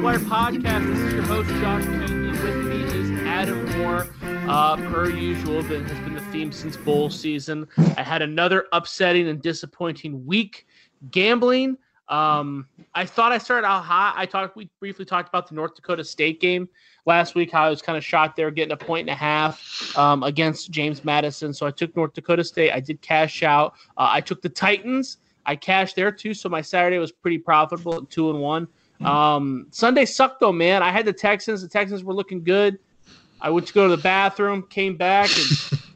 Wire podcast. This is your host, Josh Keatley. With me is Adam Moore. Uh, per usual, that has been the theme since bowl season. I had another upsetting and disappointing week gambling. Um, I thought I started out hot. I talked. We briefly talked about the North Dakota State game last week. How I was kind of shot there, getting a point and a half um, against James Madison. So I took North Dakota State. I did cash out. Uh, I took the Titans. I cashed there too. So my Saturday was pretty profitable at two and one. Um, Sunday sucked though, man. I had the Texans. The Texans were looking good. I went to go to the bathroom, came back,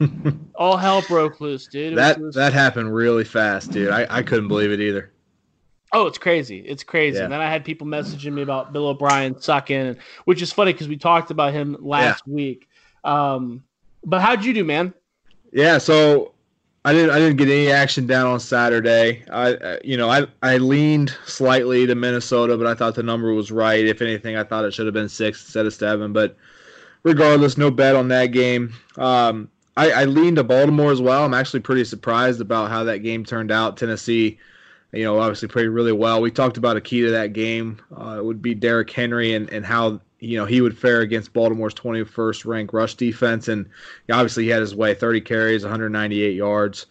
and all hell broke loose, dude. It that was- was- that happened really fast, dude. I, I couldn't believe it either. Oh, it's crazy. It's crazy. Yeah. And then I had people messaging me about Bill O'Brien sucking, which is funny because we talked about him last week. Um, but how'd you do, man? Yeah, so I didn't I didn't get any action down on Saturday. I I- you know I I leaned slightly to Minnesota, but I thought the number was right. If anything, I thought it should have been six instead of seven. But regardless, no bet on that game. Um, I, I leaned to Baltimore as well. I'm actually pretty surprised about how that game turned out. Tennessee, you know, obviously played really well. We talked about a key to that game. Uh, it would be Derrick Henry and, and how you know he would fare against Baltimore's 21st ranked rush defense. And obviously he had his way 30 carries 198 yards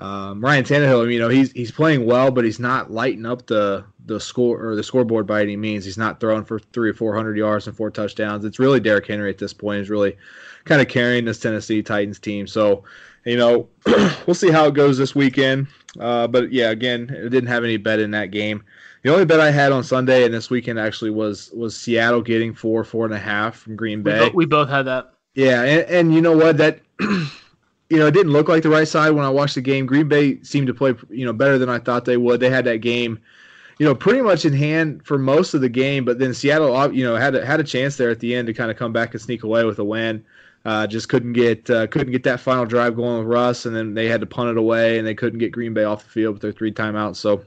um, Ryan Tannehill, you know, he's he's playing well, but he's not lighting up the the score or the scoreboard by any means. He's not throwing for three or four hundred yards and four touchdowns. It's really Derrick Henry at this point. is really kind of carrying this Tennessee Titans team. So, you know, we'll see how it goes this weekend. Uh, but yeah, again, it didn't have any bet in that game. The only bet I had on Sunday and this weekend actually was was Seattle getting four, four and a half from Green We, Bay. bo- we both had that. Yeah, and, and you know what? That you know, it didn't look like the right side when I watched the game. Green Bay seemed to play, you know, better than I thought they would. They had that game, you know, pretty much in hand for most of the game, but then Seattle, you know, had a, had a chance there at the end to kind of come back and sneak away with a win. Uh, just couldn't get uh, couldn't get that final drive going with Russ, and then they had to punt it away, and they couldn't get Green Bay off the field with their three timeouts. So,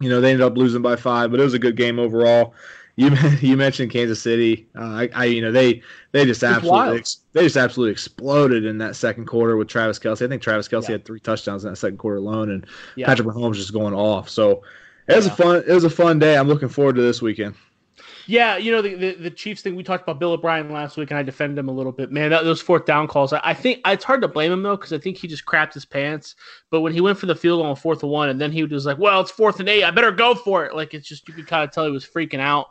you know, they ended up losing by five, but it was a good game overall. You you mentioned Kansas City. Uh, I, I you know they they just wild. absolutely ex- they just absolutely exploded in that second quarter with Travis Kelce. I think Travis Kelce Yeah. had three touchdowns in that second quarter alone, and Yeah. Patrick Mahomes just going off. So it was Yeah. a fun it was a fun day. I'm looking forward to this weekend. Yeah, you know the, the the Chiefs thing. We talked about Bill O'Brien last week, and I defended him a little bit. Man, that, those fourth down calls. I, I think it's hard to blame him though, because I think he just crapped his pants. But when he went for the field on fourth and one, and then he was like, "Well, it's fourth and eight. I better go for it." Like it's just you could kind of tell he was freaking out.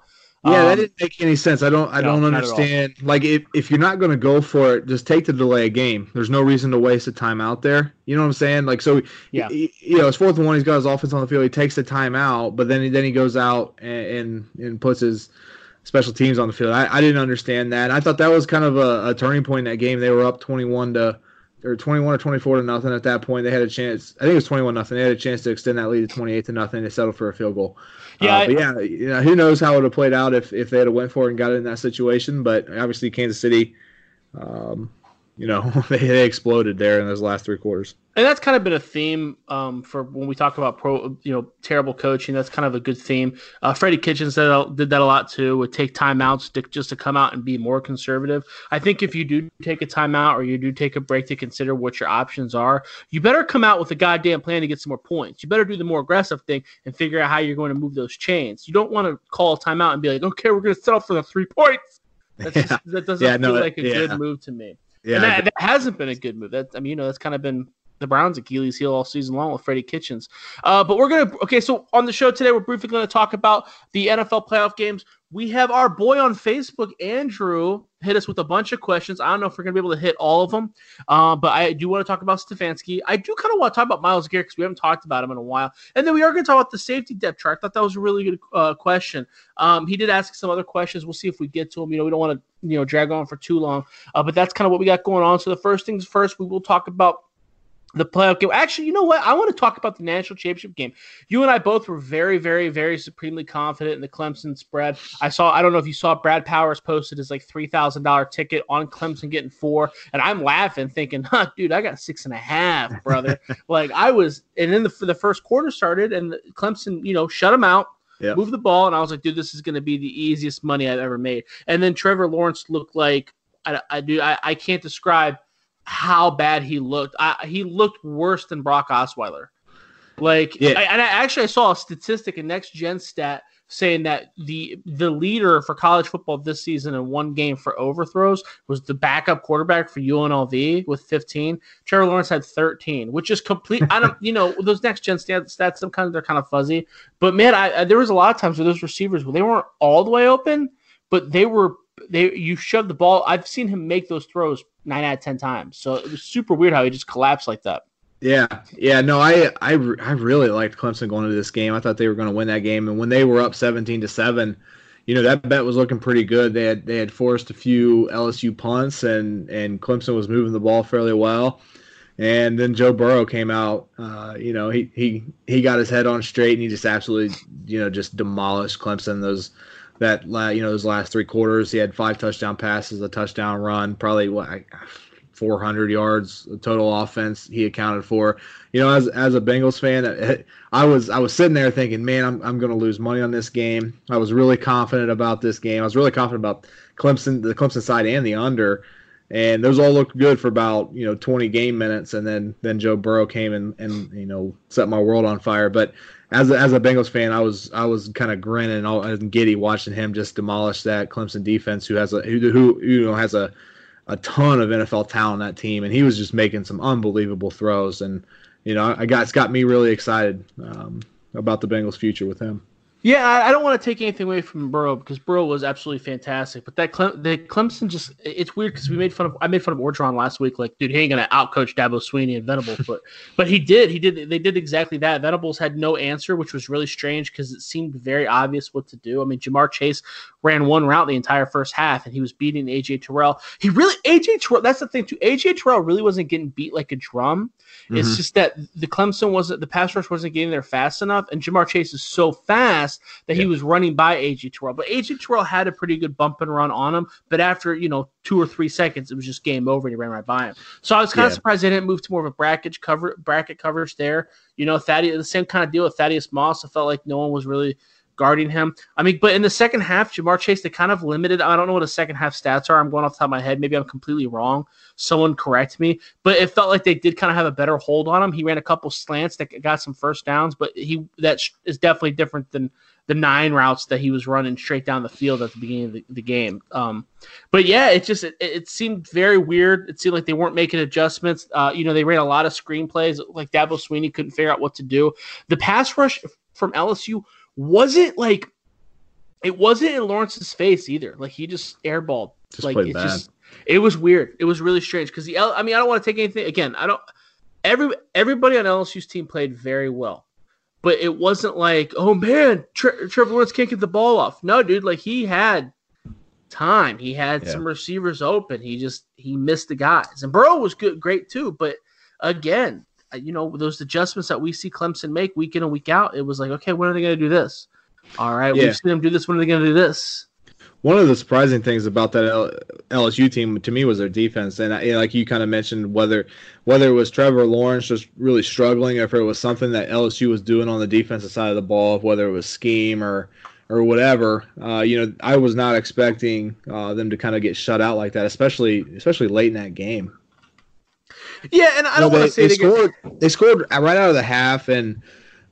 Yeah, that Um, didn't make any sense. I don't I no, don't not at all. understand. Like if, if you're not going to go for it, just take the delay a game. There's no reason to waste a time out there. You know what I'm saying? Like so Yeah. y- you know, it's fourth and one, he's got his offense on the field, he takes the time out, but then he, then he goes out and, and and puts his special teams on the field. I, I didn't understand that. I thought that was kind of a, a turning point in that game. They were up 21 to or 21 or 24 to nothing at that point. They had a chance. I think it was 21 nothing. They had a chance to extend that lead to 28 to nothing. They settled for a field goal. Yeah, Uh, I- yeah, you know, who knows how it would have played out if if they had went for it and got it in that situation. But obviously, Kansas City, um, you know, they, they exploded there in those last three quarters. and that's kind of been a theme um, for when we talk about pro, you know, terrible coaching. That's kind of a good theme. Uh, Freddie Kitchens did, did that a lot too. Would take timeouts to, just to come out and be more conservative. I think if you do take a timeout or you do take a break to consider what your options are, you better come out with a goddamn plan to get some more points. You better do the more aggressive thing and figure out how you're going to move those chains. You don't want to call a timeout and be like, okay, we're going to settle for the three points. That's just, Yeah. that doesn't Yeah, feel no, like a yeah. good move to me. Yeah, that, that hasn't been a good move. That I mean, you know, that's kind of been the Browns' Achilles heel all season long with Freddie Kitchens. Uh, but we're gonna okay. So on the show today, we're briefly going to talk about the NFL playoff games. We have our boy on Facebook, Andrew, hit us with a bunch of questions. I don't know if we're going to be able to hit all of them, uh, but I do want to talk about Stefanski. I do kind of want to talk about Myles Garrett because we haven't talked about him in a while. And then we are going to talk about the safety depth chart. I thought that was a really good uh, question. Um, he did ask some other questions. We'll see if we get to them. You know, we don't want to you know drag on for too long, uh, but that's kind of what we got going on. So the first things first, we will talk about the playoff game. Actually, you know what? I want to talk about the national championship game. You and I both were very, very, very supremely confident in the Clemson spread. I saw. I don't know if you saw Brad Powers posted his like three thousand dollar ticket on Clemson getting four, and I'm laughing, thinking, "Huh, dude, I got six and a half, brother." like I was, and then the, the first quarter started, and Clemson, you know, shut them out. Move the ball, and I was like, dude, this is going to be the easiest money I've ever made. And then Trevor Lawrence looked like I, I do. I, I can't describe how bad he looked. I, he looked worse than Brock Osweiler. Like, Yeah. I, and I actually I saw a statistic, a next gen stat saying that the the leader for college football this season in one game for overthrows was the backup quarterback for UNLV with 15. Trevor Lawrence had 13, which is complete. I don't, you know, those next gen stats, stats sometimes they're kind of fuzzy, but man, I, I there was a lot of times where those receivers they weren't all the way open, but they were they you shoved the ball. I've seen him make those throws nine out of ten times. So it was super weird how he just collapsed like that. Yeah, yeah, no, I, I, I really liked Clemson going into this game. I thought they were going to win that game, and when they were up seventeen to seven, you know that bet was looking pretty good. They had they had forced a few LSU punts, and and Clemson was moving the ball fairly well. And then Joe Burrow came out. Uh, you know, he he he got his head on straight, and he just absolutely, you know, just demolished Clemson. Those that you know those last three quarters, he had five touchdown passes, a touchdown run, probably what 400 yards total offense he accounted for. You know, as as a Bengals fan, I was I was sitting there thinking, man, I'm I'm going to lose money on this game. I was really confident about this game. I was really confident about Clemson, the Clemson side, and the under. And those all looked good for about you know 20 game minutes, and then then Joe Burrow came and and you know set my world on fire. But as a, as a Bengals fan, I was I was kind of grinning and giddy watching him just demolish that Clemson defense, who has a who, who you know has a a ton of NFL talent on that team, and he was just making some unbelievable throws. And you know, I got it's got me really excited um, about the Bengals' future with him. Yeah, I don't want to take anything away from Burrow because Burrow was absolutely fantastic. But that Cle- the Clemson just it's weird because we made fun of I made fun of Orgeron last week. Like, dude, he ain't gonna outcoach Dabo Swinney and Venables, but but he did. He did. They did exactly that. Venables had no answer, which was really strange because it seemed very obvious what to do. I mean, Ja'Marr Chase ran one route the entire first half, and he was beating AJ Terrell. He really AJ Terrell. That's the thing too. AJ Terrell really wasn't getting beat like a drum. Mm-hmm. It's just that the Clemson wasn't the pass rush wasn't getting there fast enough, and Ja'Marr Chase is so fast that yeah. he was running by AJ Terrell. But AJ Terrell had a pretty good bump and run on him, but after you know two or three seconds, it was just game over, and he ran right by him. So I was kind yeah. of surprised they didn't move to more of a bracket cover bracket coverage there. You know, Thaddeus the same kind of deal with Thaddeus Moss. I felt like no one was really guarding him. I mean, but in the second half, Ja'Marr Chase, they kind of limited. I don't know what the second half stats are. I'm going off the top of my head. Maybe I'm completely wrong someone correct me. But it felt like they did kind of have a better hold on him. He ran a couple slants that got some first downs, but he that is definitely different than the nine routes that he was running straight down the field at the beginning of the, the game. Um, but yeah, it just it, it, seemed very weird. It seemed like they weren't making adjustments. Uh, you know, they ran a lot of screenplays. Like Dabo Swinney couldn't figure out what to do. The pass rush from LSU wasn't like it wasn't in Lawrence's face either. Like he just airballed. Just like it bad. just it was weird. It was really strange because the I mean I don't want to take anything again. I don't. Every everybody on LSU's team played very well, but it wasn't like oh man, Tre- Trevor Lawrence can't get the ball off. No, dude, like he had time. He had yeah. some receivers open. He just he missed the guys. And Burrow was good, great too. But again, you know those adjustments that we see Clemson make week in and week out. It was like okay, when are they going to do this? All right, yeah. we've seen them do this. When are they going to do this? one of the surprising things about that LSU team to me was their defense, and I, like you kind of mentioned, whether whether it was Trevor Lawrence just really struggling, or if it was something that LSU was doing on the defensive side of the ball, whether it was scheme or or whatever, uh, you know, I was not expecting uh, them to kind of get shut out like that, especially especially late in that game. Yeah, and I don't want to say they, they scored. They scored right out of the half, and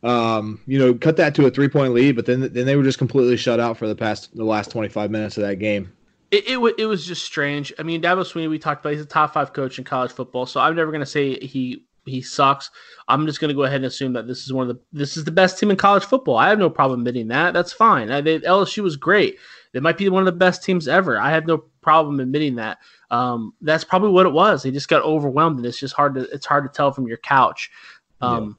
um, you know, cut that to a three point lead, but then then they were just completely shut out for the past the last 25 minutes of that game. It, it, it was just strange. I mean, Dabo Swinney, we talked about, he's a top five coach in college football, so I'm never going to say he he sucks. I'm just going to go ahead and assume that this is one of the this is the best team in college football. I have no problem admitting that. That's fine. I, they, LSU was great. They might be one of the best teams ever. I have no problem admitting that. Um, that's probably what it was. They just got overwhelmed, and it's just hard to it's hard to tell from your couch. Um,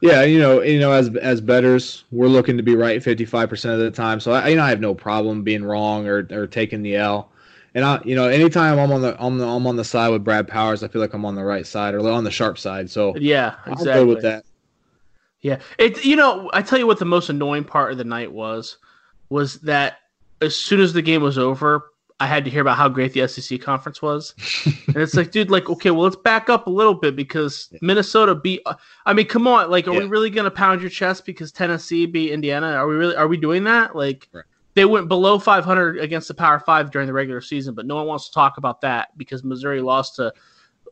yeah, you know, you know, as as bettors, we're looking to be right 55% of the time. So I, you know, I have no problem being wrong or, or taking the L. And I, you know, anytime I'm on the on the I'm on the side with Brad Powers, I feel like I'm on the right side or on the sharp side. So yeah, exactly. I'll go with that. Yeah, it. You know, I tell you what, the most annoying part of the night was, was that as soon as the game was over, I had to hear about how great the SEC conference was, and it's like, dude, like, okay, well, let's back up a little bit because Minnesota beat. I mean, come on, like, are yeah. we really gonna pound your chest because Tennessee beat Indiana? Are we really? Are we doing that? Like, right. they went below 500 against the Power Five during the regular season, but no one wants to talk about that because Missouri lost to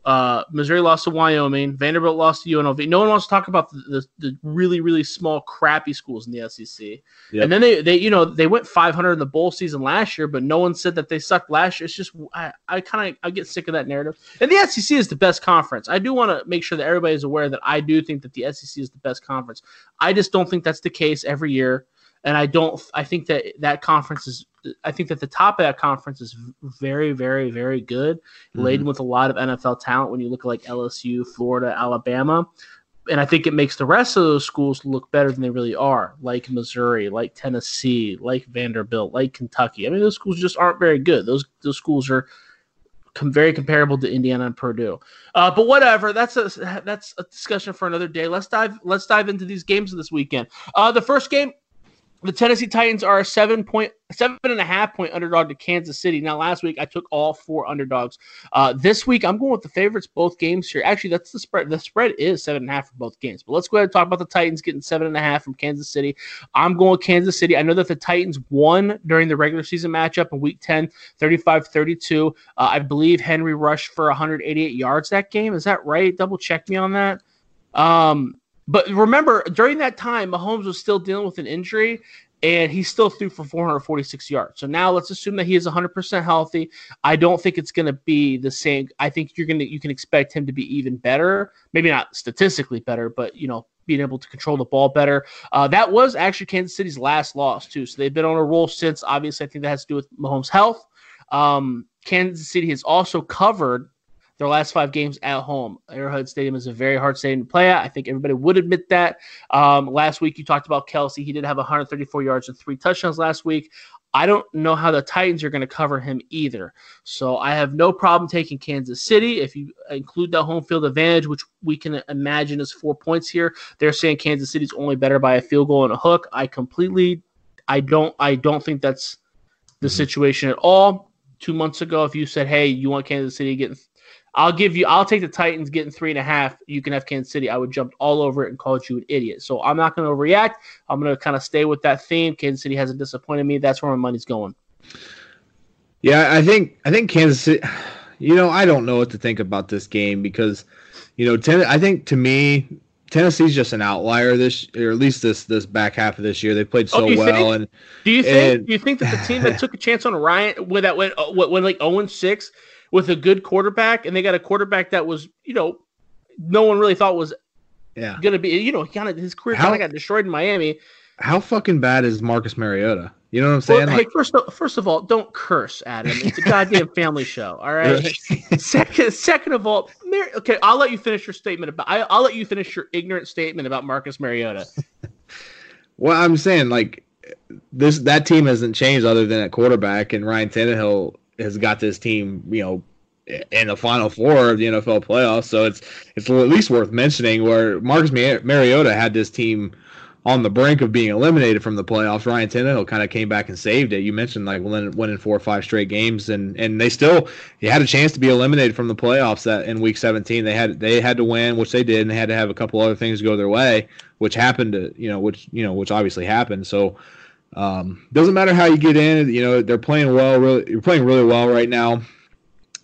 Uh, Missouri lost to Wyoming. Vanderbilt lost to UNLV. No one wants to talk about the, the, the really really small crappy schools in the SEC. Yep. And then they they you know they went 500 in the bowl season last year, but no one said that they sucked last year. It's just I, I kind of I get sick of that narrative. And the SEC is the best conference. I do want to make sure that everybody is aware that I do think that the SEC is the best conference. I just don't think that's the case every year and I don't. I think that that conference is. I think that the top of that conference is very, very, very good, mm-hmm. laden with a lot of NFL talent. When you look at like LSU, Florida, Alabama, and I think it makes the rest of those schools look better than they really are, like Missouri, like Tennessee, like Vanderbilt, like Kentucky. I mean, those schools just aren't very good. Those those schools are com- very comparable to Indiana and Purdue. Uh, but whatever, that's a that's a discussion for another day. Let's dive let's dive into these games this weekend. Uh, the first game the Tennessee Titans are a seven point seven and a half point underdog to Kansas City. Now, last week I took all four underdogs. Uh, this week I'm going with the favorites both games here. Actually, that's the spread. The spread is seven and a half for both games. But let's go ahead and talk about the Titans getting seven and a half from Kansas City. I'm going with Kansas City. I know that the Titans won during the regular season matchup in week 10, 35 32. Uh, I believe Henry rushed for 188 yards that game. Is that right? Double check me on that. Um, but remember, during that time, Mahomes was still dealing with an injury, and he still threw for 446 yards. So now let's assume that he is 100% healthy. I don't think it's going to be the same. I think you're going to you can expect him to be even better. Maybe not statistically better, but you know, being able to control the ball better. Uh, that was actually Kansas City's last loss too. So they've been on a roll since. Obviously, I think that has to do with Mahomes' health. Um, Kansas City has also covered their last five games at home. Arrowhead Stadium is a very hard stadium to play at. I think everybody would admit that. Um, last week you talked about Kelce. He did have 134 yards and three touchdowns last week. I don't know how the Titans are going to cover him either. So I have no problem taking Kansas City. If you include the home field advantage, which we can imagine is four points here, they're saying Kansas City's only better by a field goal and a hook. I completely, I don't, I don't think that's the mm-hmm. situation at all. Two months ago, if you said, "Hey, you want Kansas City getting I'll give you. I'll take the Titans getting three and a half. You can have Kansas City. I would jump all over it and call you an idiot. So I'm not going to react. I'm going to kind of stay with that theme. Kansas City hasn't disappointed me. That's where my money's going. Yeah, I think I think Kansas City. You know, I don't know what to think about this game because, you know, ten, I think to me, Tennessee's just an outlier this, or at least this this back half of this year. They played oh, so oh, well. Think, and do you think and, do you think that the team that took a chance on Ryan when that went uh, when like zero oh and six with a good quarterback, and they got a quarterback that was, you know, no one really thought was yeah going to be, you know, kind of his career kind of got destroyed in Miami. How fucking bad is Marcus Mariota? You know what I'm saying? Well, like, hey, first of, first of all, don't curse, Adam. It's a goddamn family show. All right. second, second of all, Mar- okay, I'll let you finish your statement about. I, will let you finish your ignorant statement about Marcus Mariota. well, I'm saying like this that team hasn't changed other than at quarterback, and Ryan Tannehill has got this team, you know, in the final four of the NFL playoffs. So it's it's at least worth mentioning where Marcus Mariota had this team on the brink of being eliminated from the playoffs. Ryan Tannehill kind of came back and saved it. You mentioned like winning, four or five straight games, and and they still they had a chance to be eliminated from the playoffs that in Week 17. They had they had to win, which they did, and they had to have a couple other things go their way, which happened to you know which you know which obviously happened. So. Um, doesn't matter how you get in. You know they're playing well. Really, you're playing really well right now.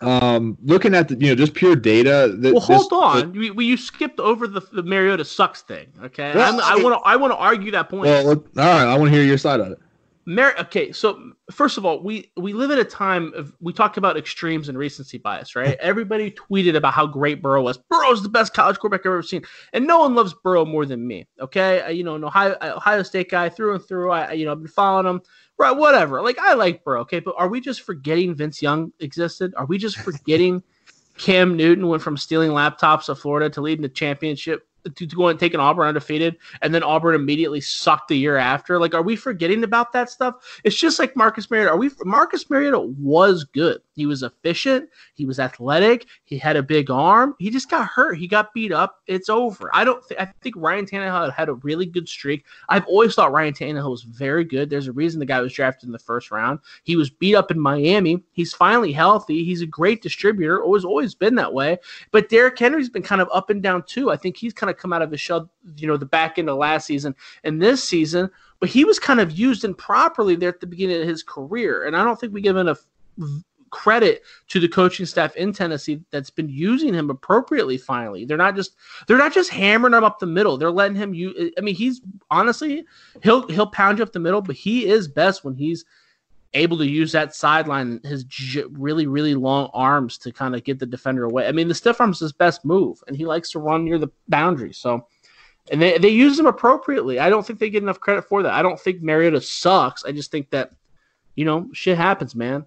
Um, looking at the you know just pure data. The, well, hold this, on. The, we, you skipped over the, the Mariota sucks thing. Okay, well, I want to I want to argue that point. Well, all right. I want to hear your side of it. Mar- okay, so first of all, we we live in a time of we talked about extremes and recency bias, right? Everybody tweeted about how great Burrow was. Burrow's the best college quarterback I've ever seen, and no one loves Burrow more than me. Okay, I, you know, an Ohio, Ohio State guy through and through. I you know I've been following him. Right, whatever. Like I like Burrow, okay, but are we just forgetting Vince Young existed? Are we just forgetting Cam Newton went from stealing laptops of Florida to leading the championship to, to go and take an Auburn undefeated, and then Auburn immediately sucked the year after. Like, are we forgetting about that stuff? It's just like Marcus Mariota. Are we? Marcus Mariota was good. He was efficient. He was athletic. He had a big arm. He just got hurt. He got beat up. It's over. I don't. Th- I think Ryan Tannehill had a really good streak. I've always thought Ryan Tannehill was very good. There's a reason the guy was drafted in the first round. He was beat up in Miami. He's finally healthy. He's a great distributor. Always, always been that way. But Derrick Henry's been kind of up and down too. I think he's kind of come out of his shell, you know, the back end of last season and this season. But he was kind of used improperly there at the beginning of his career, and I don't think we give enough credit to the coaching staff in Tennessee that's been using him appropriately. Finally, they're not just they're not just hammering him up the middle. They're letting him use. I mean, he's honestly he'll he'll pound you up the middle, but he is best when he's able to use that sideline, his j- really, really long arms to kind of get the defender away. I mean, the stiff arms is his best move, and he likes to run near the boundary. So, and they, they use him appropriately. I don't think they get enough credit for that. I don't think Mariota sucks. I just think that, you know, shit happens, man.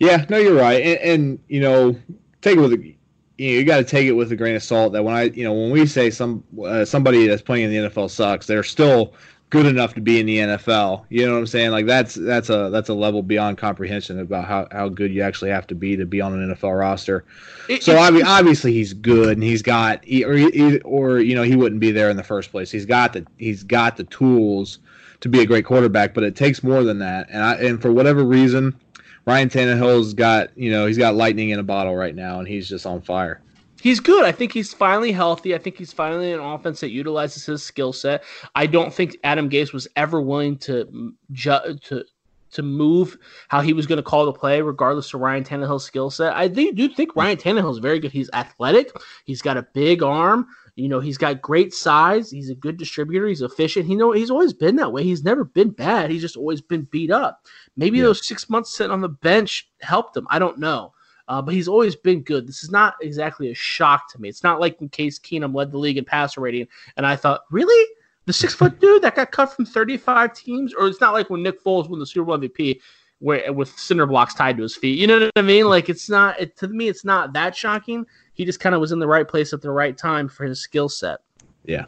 Yeah, no, you're right. And, and you know, take it with a, you, know, you got to take it with a grain of salt that when I, you know, when we say some uh, somebody that's playing in the NFL sucks, they're still good enough to be in the NFL. You know what I'm saying? Like that's that's a that's a level beyond comprehension about how, how good you actually have to be to be on an NFL roster. It, so I mean, obviously he's good and he's got or or you know he wouldn't be there in the first place. He's got the he's got the tools to be a great quarterback, but it takes more than that. And I and for whatever reason, Ryan Tannehill's got you know he's got lightning in a bottle right now, and he's just on fire he's good. I think he's finally healthy. I think he's finally an offense that utilizes his skill set. I don't think Adam Gase was ever willing to ju- to to move how he was going to call the play, regardless of Ryan Tannehill's skill set. I do, do think Ryan Tannehill is very good. He's athletic. He's got a big arm. You know, he's got great size. He's a good distributor. He's efficient. He know he's always been that way. He's never been bad. He's just always been beat up. Maybe yeah. those six months sitting on the bench helped him. I don't know. Uh, but he's always been good. This is not exactly a shock to me. It's not like when Case Keenum led the league in passer rating, and I thought, really, the six foot dude that got cut from 35 teams, or it's not like when Nick Foles won the Super Bowl MVP, where with cinder blocks tied to his feet. You know what I mean? Like it's not it, to me, it's not that shocking. He just kind of was in the right place at the right time for his skill set. Yeah.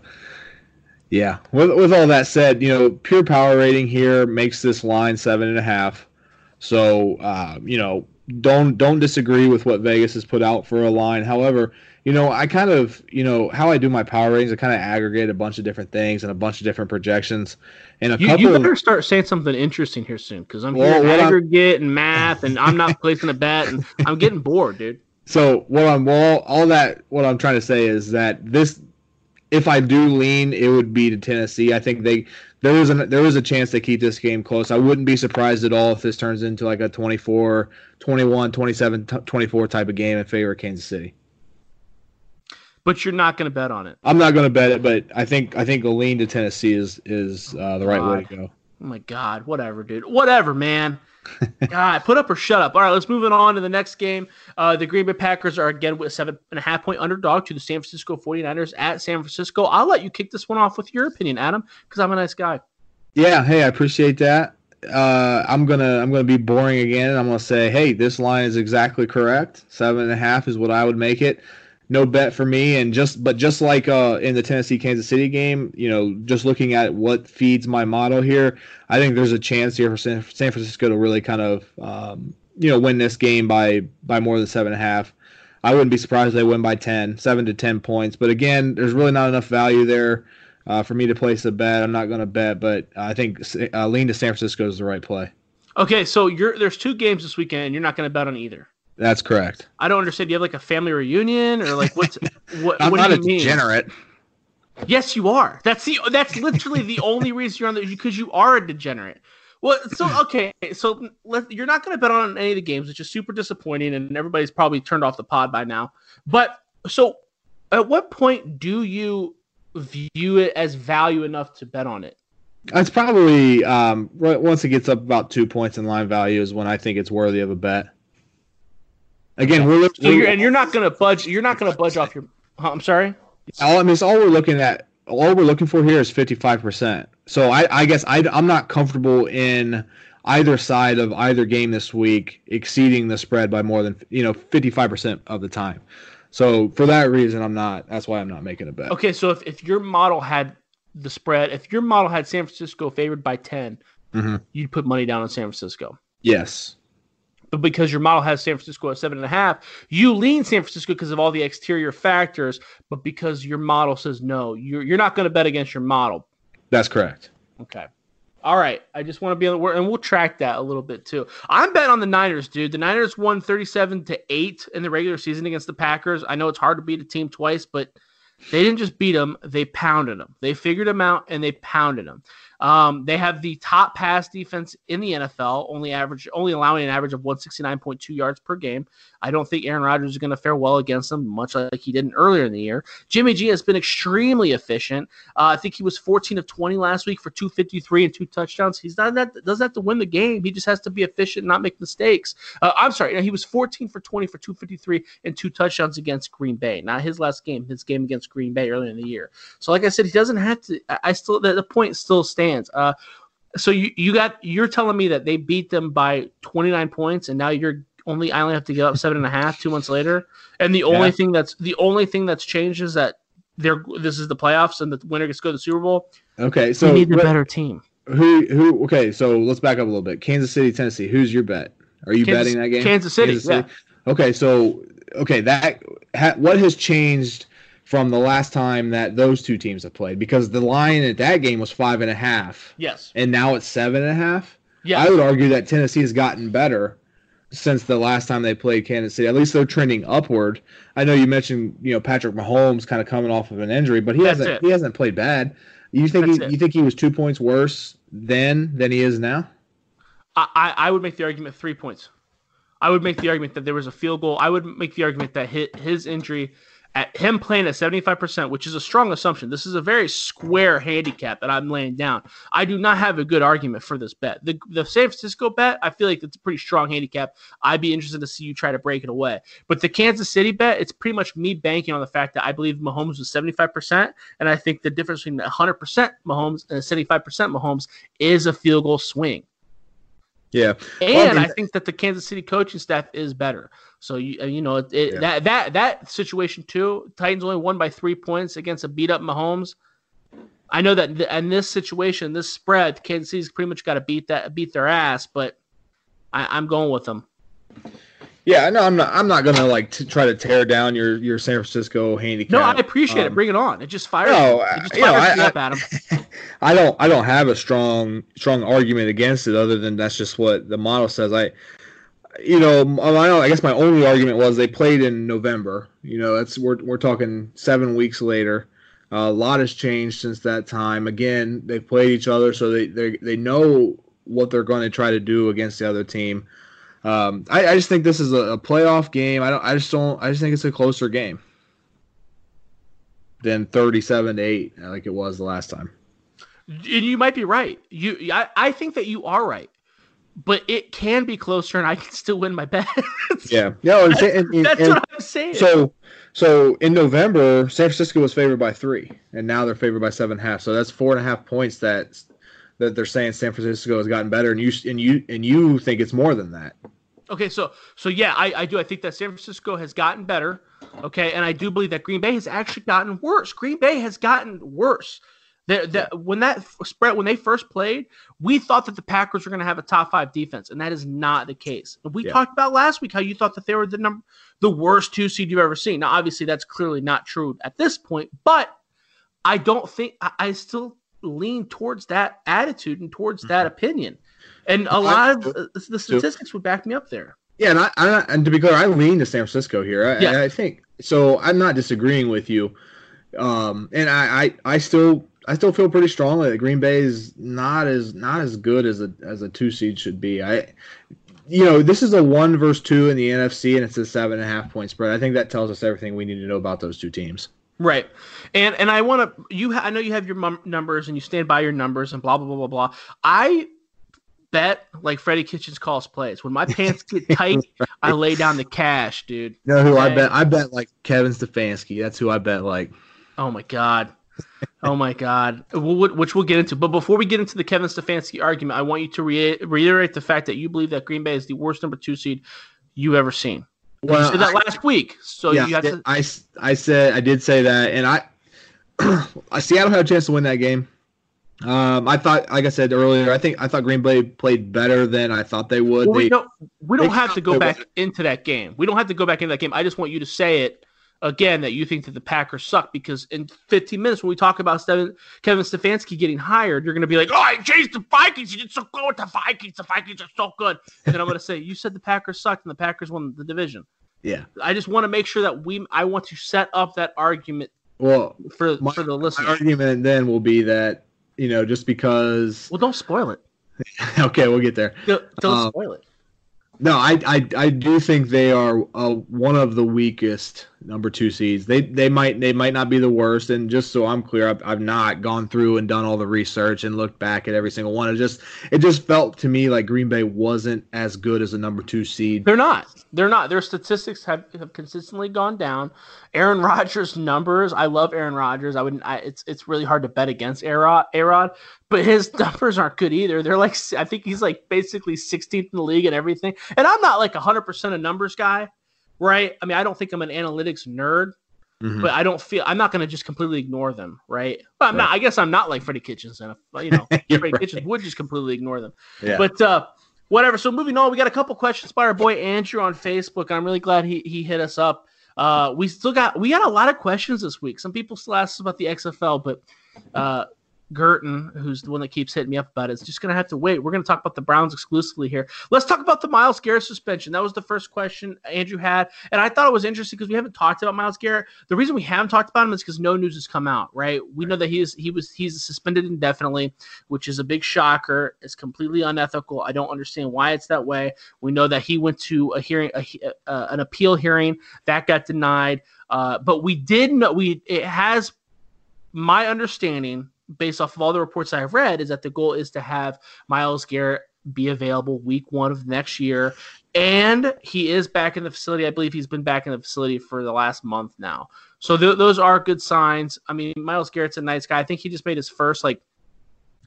Yeah. With, with all that said, you know, pure power rating here makes this line seven and a half. So, uh, you know, don't don't disagree with what Vegas has put out for a line. However, you know, I kind of, you know, how I do my power ratings, I kind of aggregate a bunch of different things and a bunch of different projections. And a you, couple you better of, start saying something interesting here soon because I'm well, hearing aggregate I'm, and math, and I'm not placing a bet, and I'm getting bored, dude. So what I'm well, all that what I'm trying to say is that this, if I do lean, it would be to Tennessee. I think they there was a there was a chance they keep this game close. I wouldn't be surprised at all if this turns into like a 24, 21, 27, 24 type of game in favor of Kansas City. But you're not going to bet on it. I'm not going to bet it, but I think I think a lean to Tennessee is is uh, the right God. way to go. Oh my God, whatever, dude. Whatever, man. God, put up or shut up. All right, let's move it on to the next game. Uh, the Green Bay Packers are again with a seven and a half point underdog to the San Francisco 49ers at San Francisco. I'll let you kick this one off with your opinion, Adam, because I'm a nice guy. Yeah, hey, I appreciate that. Uh, I'm gonna I'm gonna be boring again. I'm gonna say, hey, this line is exactly correct. Seven and a half is what I would make it no bet for me. And just but just like uh, in the Tennessee Kansas City game, you know, just looking at what feeds my model here, I think there's a chance here for San, Francisco to really kind of um, you know win this game by by more than seven and a half. I wouldn't be surprised if they win by 10, 7 to 10 points. But again, there's really not enough value there uh, for me to place a bet. I'm not going to bet, but I think uh, lean to San Francisco is the right play. Okay, so you're there's two games this weekend, you're not going to bet on either. That's correct. I don't understand. Do you have like a family reunion or like what's what? I'm what not do a you mean? degenerate. Yes, you are. That's the that's literally the only reason you're on the because you are a degenerate. Well, so okay, so let, you're not going to bet on any of the games, which is super disappointing, and everybody's probably turned off the pod by now. But so, at what point do you view it as value enough to bet on it? It's probably um, once it gets up about two points in line value is when I think it's worthy of a bet. Again, we're, so you're, and you're not going to budge. You're not going to budge off your. I'm sorry. All I mean, it's all we're looking at. All we're looking for here is 55 percent. So I, I guess I, I'm not comfortable in either side of either game this week exceeding the spread by more than you know 55 percent of the time. So for that reason, I'm not. That's why I'm not making a bet. Okay, so if, if your model had the spread, if your model had San Francisco favored by 10, mm-hmm. you'd put money down on San Francisco. Yes but because your model has San Francisco at seven and a half, you lean San Francisco because of all the exterior factors, but because your model says no, you're you're not going to bet against your model. That's correct. Okay. All right. I just want to be on the word, and we'll track that a little bit too. I'm betting on the Niners, dude. The Niners won 37 to 8 in the regular season against the Packers. I know it's hard to beat a team twice, but they didn't just beat them, they pounded them. They figured them out and they pounded them. Um, they have the top pass defense in the NFL, only average, only allowing an average of 169.2 yards per game. I don't think Aaron Rodgers is going to fare well against them, much like he did earlier in the year. Jimmy G has been extremely efficient. Uh, I think he was 14 of 20 last week for 253 and two touchdowns. He's not that doesn't have to win the game. He just has to be efficient, and not make mistakes. Uh, I'm sorry, he was 14 for 20 for 253 and two touchdowns against Green Bay. Not his last game, his game against Green Bay earlier in the year. So, like I said, he doesn't have to. I still the, the point still stands. Uh, so you you got you're telling me that they beat them by 29 points, and now you're only I only have to give up seven and a half two months later, and the only thing that's the only thing that's changed is that they're this is the playoffs and the winner gets to go to the Super Bowl. Okay, so we need a better team. Who who? Okay, so let's back up a little bit. Kansas City, Tennessee. Who's your bet? Are you Kansas, betting that game? Kansas City. Kansas City? Yeah. Okay, so okay that ha, what has changed from the last time that those two teams have played? Because the line at that game was five and a half. Yes. And now it's seven and a half. Yeah. I would argue that Tennessee has gotten better since the last time they played Kansas City. At least they're trending upward. I know you mentioned you know Patrick Mahomes kind of coming off of an injury, but he That's hasn't it. he hasn't played bad. You think he, you think he was two points worse then than he is now? I, I would make the argument three points. I would make the argument that there was a field goal. I would make the argument that hit his injury at him playing at 75%, which is a strong assumption. This is a very square handicap that I'm laying down. I do not have a good argument for this bet. The, the San Francisco bet, I feel like it's a pretty strong handicap. I'd be interested to see you try to break it away. But the Kansas City bet, it's pretty much me banking on the fact that I believe Mahomes was 75%. And I think the difference between 100% Mahomes and 75% Mahomes is a field goal swing. Yeah, and well, I, mean, I, think that the Kansas City coaching staff is better. So you you know it, yeah. that that that situation too. Titans only won by three points against a beat up Mahomes. I know that in this situation, this spread, Kansas City's pretty much got to beat that beat their ass, but I, am going with them. Yeah, no, I'm not. I'm not gonna like to try to tear down your your San Francisco handicap. No, I appreciate um, it. Bring it on. It just fires. No, it just fires know, I, up, Adam. I don't. I don't have a strong strong argument against it, other than that's just what the model says. I, you know, I guess my only argument was they played in November. You know, that's we're we're talking seven weeks later. Uh, a lot has changed since that time. Again, they played each other, so they they they know what they're going to try to do against the other team. Um, I, I, just think this is a, a, playoff game. I don't. I just don't. I just think it's a closer game than thirty-seven to eight, like it was the last time. And you might be right. You, I, I think that you are right, but it can be closer, and I can still win my bet. yeah, no, that's, and, and, that's and, what I'm saying. So, so in November, San Francisco was favored by three, and now they're favored by seven and a half. So that's four and a half points that that they're saying San Francisco has gotten better, and you and you and you think it's more than that. Okay, so so yeah, I, I do. I think that San Francisco has gotten better. Okay, and I do believe that Green Bay has actually gotten worse. Green Bay has gotten worse. The, the, when that spread when they first played, we thought that the Packers were going to have a top five defense, and that is not the case. we yeah. talked about last week how you thought that they were the number the worst two seed you've ever seen. Now, obviously, that's clearly not true at this point, but I don't think I, I still lean towards that attitude and towards that mm-hmm. opinion. And a lot of the statistics would back me up there. Yeah, and I, I and to be clear, I lean to San Francisco here. I, yeah. I, I think so. I'm not disagreeing with you, um, and I, I, I still I still feel pretty strongly that Green Bay is not as not as good as a as a two seed should be. I, you know, this is a one versus two in the NFC, and it's a seven and a half point spread. I think that tells us everything we need to know about those two teams. Right, and and I want to you. Ha- I know you have your mum- numbers and you stand by your numbers and blah blah blah blah blah. I bet like Freddie Kitchens calls plays. When my pants get tight, I lay down the cash, dude. You know who okay? I bet? I bet like Kevin Stefanski. That's who I bet like. Oh my god. Oh my god. Which we'll get into. But before we get into the Kevin Stefanski argument, I want you to re- reiterate the fact that you believe that Green Bay is the worst number two seed you've ever seen. Well, you said that I, last week. So yeah, you have to. I, I said I did say that, and I Seattle had a chance to win that game. Um, I thought, like I said earlier, I think I thought Green Bay played better than I thought they would. Well, we they, don't, we don't have to go back into that game. We don't have to go back into that game. I just want you to say it again that you think that the Packers suck because in 15 minutes when we talk about Kevin Stefanski getting hired, you're going to be like, "Oh, I changed the Vikings. You did so good with the Vikings. The Vikings are so good." And then I'm going to say, "You said the Packers sucked and the Packers won the division." Yeah. I just want to make sure that we. I want to set up that argument. Well, for my, for the listeners, argument then will be that you know, just because. Well, don't spoil it. okay, we'll get there. Don't, don't Um, spoil it. No, I, I I do think they are uh, one of the weakest number two seeds. They they might they might not be the worst. And just so I'm clear, I've, I've not gone through and done all the research and looked back at every single one. It just it just felt to me like Green Bay wasn't as good as a number two seed. They're not. They're not. Their statistics have, have consistently gone down. Aaron Rodgers' numbers. I love Aaron Rodgers. I wouldn't. I, it's it's really hard to bet against Arod, Arod, but his numbers aren't good either. They're like I think he's like basically 16th in the league and everything. And I'm not like 100 percent a numbers guy, right? I mean, I don't think I'm an analytics nerd, Mhm. but I don't feel I'm not going to just completely ignore them, right? But I'm not. I guess I'm not like Freddie Kitchens, and you know, Freddie right. Kitchens would just completely ignore them. Yeah. But uh, whatever. So moving on, we got a couple questions by our boy Andrew on Facebook. and I'm really glad he he hit us up. Uh, we still got we got a lot of questions this week. Some people still ask us about the XFL, but uh, Gerton, who's the one that keeps hitting me up about it, is just gonna have to wait. We're gonna talk about the Browns exclusively here. Let's talk about the Myles Garrett suspension. That was the first question Andrew had, and I thought it was interesting because we haven't talked about Myles Garrett. The reason we haven't talked about him is because no news has come out. Right? We know that he is he was he's suspended indefinitely, which is a big shocker. It's completely unethical. I don't understand why it's that way. We know that he went to a hearing, a, uh, an appeal hearing that got denied. Uh, but we did know we it has my understanding based off of all the reports I've read is that the goal is to have Myles Garrett be available week one of next year. And he is back in the facility. I believe he's been back in the facility for the last month now. So th- those are good signs. I mean, Myles Garrett's a nice guy. I think he just made his first like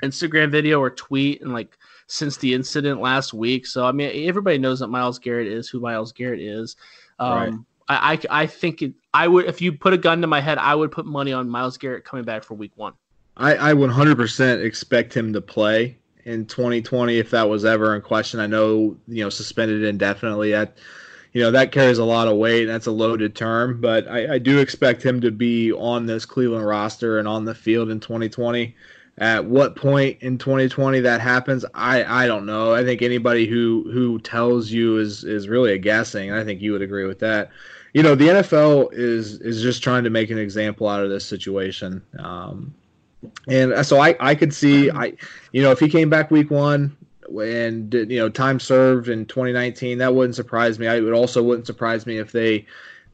Instagram video or tweet and like since the incident last week. So I mean, everybody knows that Myles Garrett is who Myles Garrett is. Um, Right. I, I I think it, I would if you put a gun to my head, I would put money on Myles Garrett coming back for week one. I, I 100% expect him to play in 2020 if that was ever in question. I know, you know, suspended indefinitely. That, you know, that carries a lot of weight. and That's a loaded term, but I, I do expect him to be on this Cleveland roster and on the field in 2020. At what point in 2020 that happens, I, I don't know. I think anybody who who tells you is is really a guessing. I think you would agree with that. You know, the NFL is is just trying to make an example out of this situation. Um, and so I, I could see I you know if he came back week one and you know time served in 2019 that wouldn't surprise me. I would also wouldn't surprise me if they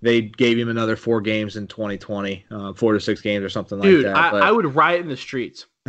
they gave him another four games in 2020, uh, four to six games or something Dude, like that. I, I would riot in the streets.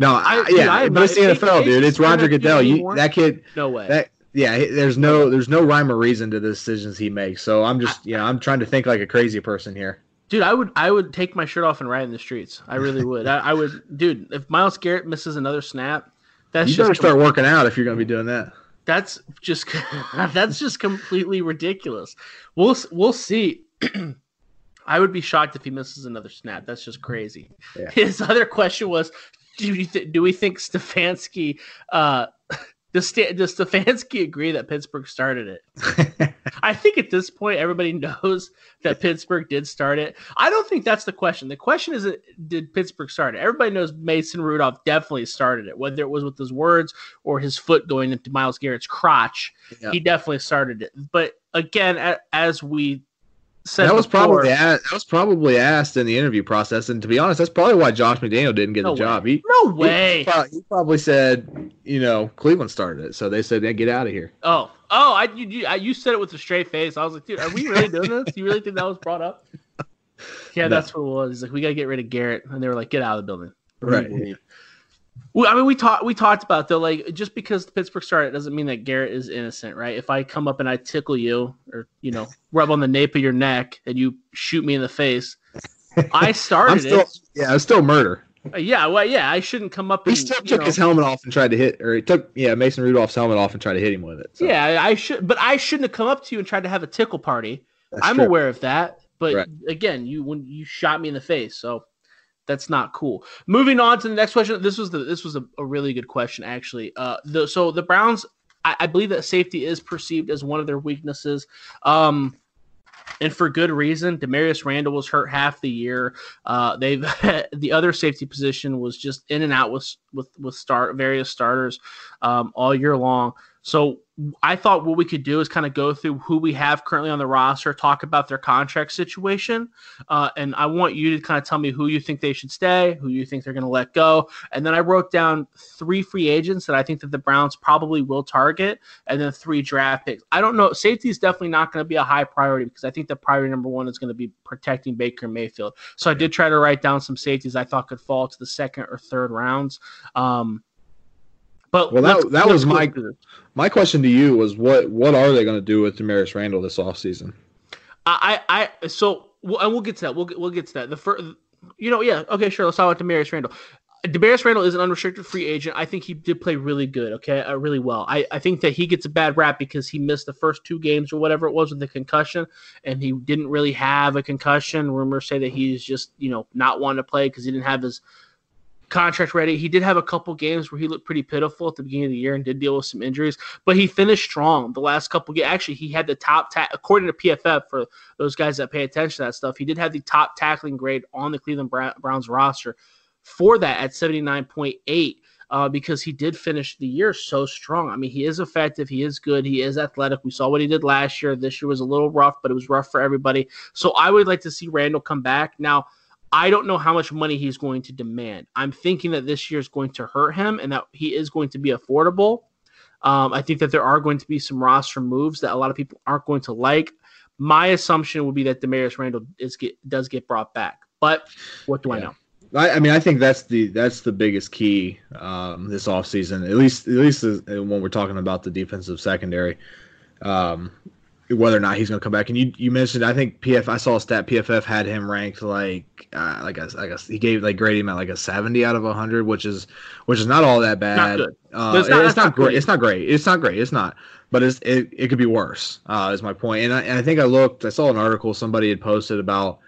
no, I- I, dude, yeah, I- but it's the NFL, dude. It's Roger Goodell. You that kid No way. that yeah, there's no there's no rhyme or reason to the decisions he makes. So I'm just you know I'm trying to think like a crazy person here. Dude, I would I would take my shirt off and ride in the streets. I really would. I, I would, dude. If Myles Garrett misses another snap, that's You just better start working out if you're going to be doing that. that's just that's just completely ridiculous. We'll we'll see. I would be shocked if he misses another snap. That's just crazy. Yeah. His other question was, do you th- do we think Stefanski uh does, Sta- does Stefanski agree that Pittsburgh started it? I think at this point everybody knows that Pittsburgh did start it. I don't think that's the question. The question is, did Pittsburgh start it? Everybody knows Mason Rudolph definitely started it, whether it was with his words or his foot going into Myles Garrett's crotch. Yeah. He definitely started it. But again, as we that was before- probably asked, that was probably asked in the interview process, and to be honest, that's probably why Josh McDaniel didn't get No the job. He, no way. He, probably, he probably said, you know, Cleveland started it, so they said, yeah, "Get out of here." Oh, oh, I you, you, I, you said it with a straight face. I was like, dude, are we really doing this? You really think that was brought up? Yeah, No. that's what it was. He's like, we gotta get rid of Garrett, and they were like, get out of the building. Right. Well, I mean, we talked we talked about though, like just because Pittsburgh started doesn't mean that Garrett is innocent, right? If I come up and I tickle you, or you know, rub on the nape of your neck, and you shoot me in the face, I I'm started still, it. yeah, it's still murder. Uh, Yeah, well, yeah, I shouldn't come up He and still took know- his helmet off and tried to hit, or he took, yeah, Mason Rudolph's helmet off and tried to hit him with it. So Yeah, I should, but I shouldn't have come up to you and tried to have a tickle party. that's I'm true. aware of that, but Right. again, you when you shot me in the face, so that's not cool. Moving on to the next question. This was the this was a, a really good question actually. Uh, the so the Browns, I, I believe that safety is perceived as one of their weaknesses. Um, and for good reason. Damarious Randall was hurt half the year. Uh, they've the other safety position was just in and out with with with start various starters um, all year long. So I thought what we could do is kind of go through who we have currently on the roster, talk about their contract situation, uh, and I want you to kind of tell me who you think they should stay, who you think they're going to let go, and then I wrote down three free agents that I think that the Browns probably will target, and then three draft picks. I don't know. Safety is definitely not going to be a high priority because I think the priority number one is going to be protecting Baker Mayfield. So I did try to write down some safeties I thought could fall to the second or third rounds. Um, but well, that, that was my my question to you was what what are they going to do with Damarious Randall this offseason? I I so and we'll get to that. We'll we'll get to that. The first, you know, yeah, okay, sure. Let's talk about Damarious Randall. Damarious Randall is an unrestricted free agent. I think he did play really good, okay, uh, really well. I, I think that he gets a bad rap because he missed the first two games or whatever it was with the concussion, and he didn't really have a concussion. Rumors say that he's just, you know, not wanting to play because he didn't have his contract ready. He did have a couple games where he looked pretty pitiful at the beginning of the year and did deal with some injuries, but he finished strong the last couple games. Actually, he had the top ta- according to PFF for those guys that pay attention to that stuff. He did have the top tackling grade on the Cleveland Browns roster for that at 79.8. Uh, because he did finish the year so strong. I mean, he is effective. He is good. He is athletic. We saw what he did last year. This year was a little rough, but it was rough for everybody. So I would like to see Randall come back. Now, I don't know how much money he's going to demand. I'm thinking that this year is going to hurt him and that he is going to be affordable. Um, I think that there are going to be some roster moves that a lot of people aren't going to like. My assumption would be that Damarious Randall is get, does get brought back, but what do yeah. I know? I, I, mean, I think that's the that's the biggest key um, this offseason, at least at least when we're talking about the defensive secondary. Um, whether or not he's going to come back. And you, you mentioned, I think PF, I saw a stat PFF had him ranked like, uh, like I, I guess he gave like graded him at like a seventy out of hundred, which is which is not all that bad. Not uh, it's not, it's not great. great. It's not great. It's not great. It's not. But it's, it, it could be worse. Uh, is my point. And I, and I think I looked. I saw an article somebody had posted about.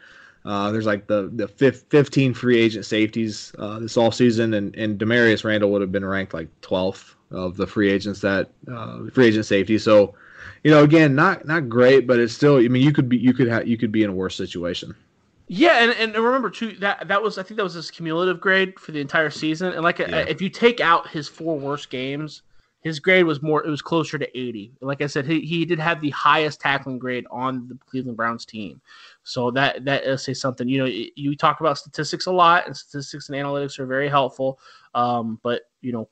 Uh, there's like the the 15 free agent safeties uh, this all season, and and Damarious Randall would have been ranked like 12th of the free agents that uh, free agent safety. So you know, again, not not great, but it's still. I mean, you could be you could have you could be in a worse situation. Yeah, and, and remember too that that was I think that was his cumulative grade for the entire season. And like yeah. if you take out his four worst games, his grade was more it was closer to 80. Like I said, he, he did have the highest tackling grade on the Cleveland Browns team. So that that say something. You know, you talk about statistics a lot, and statistics and analytics are very helpful. Um, but you know,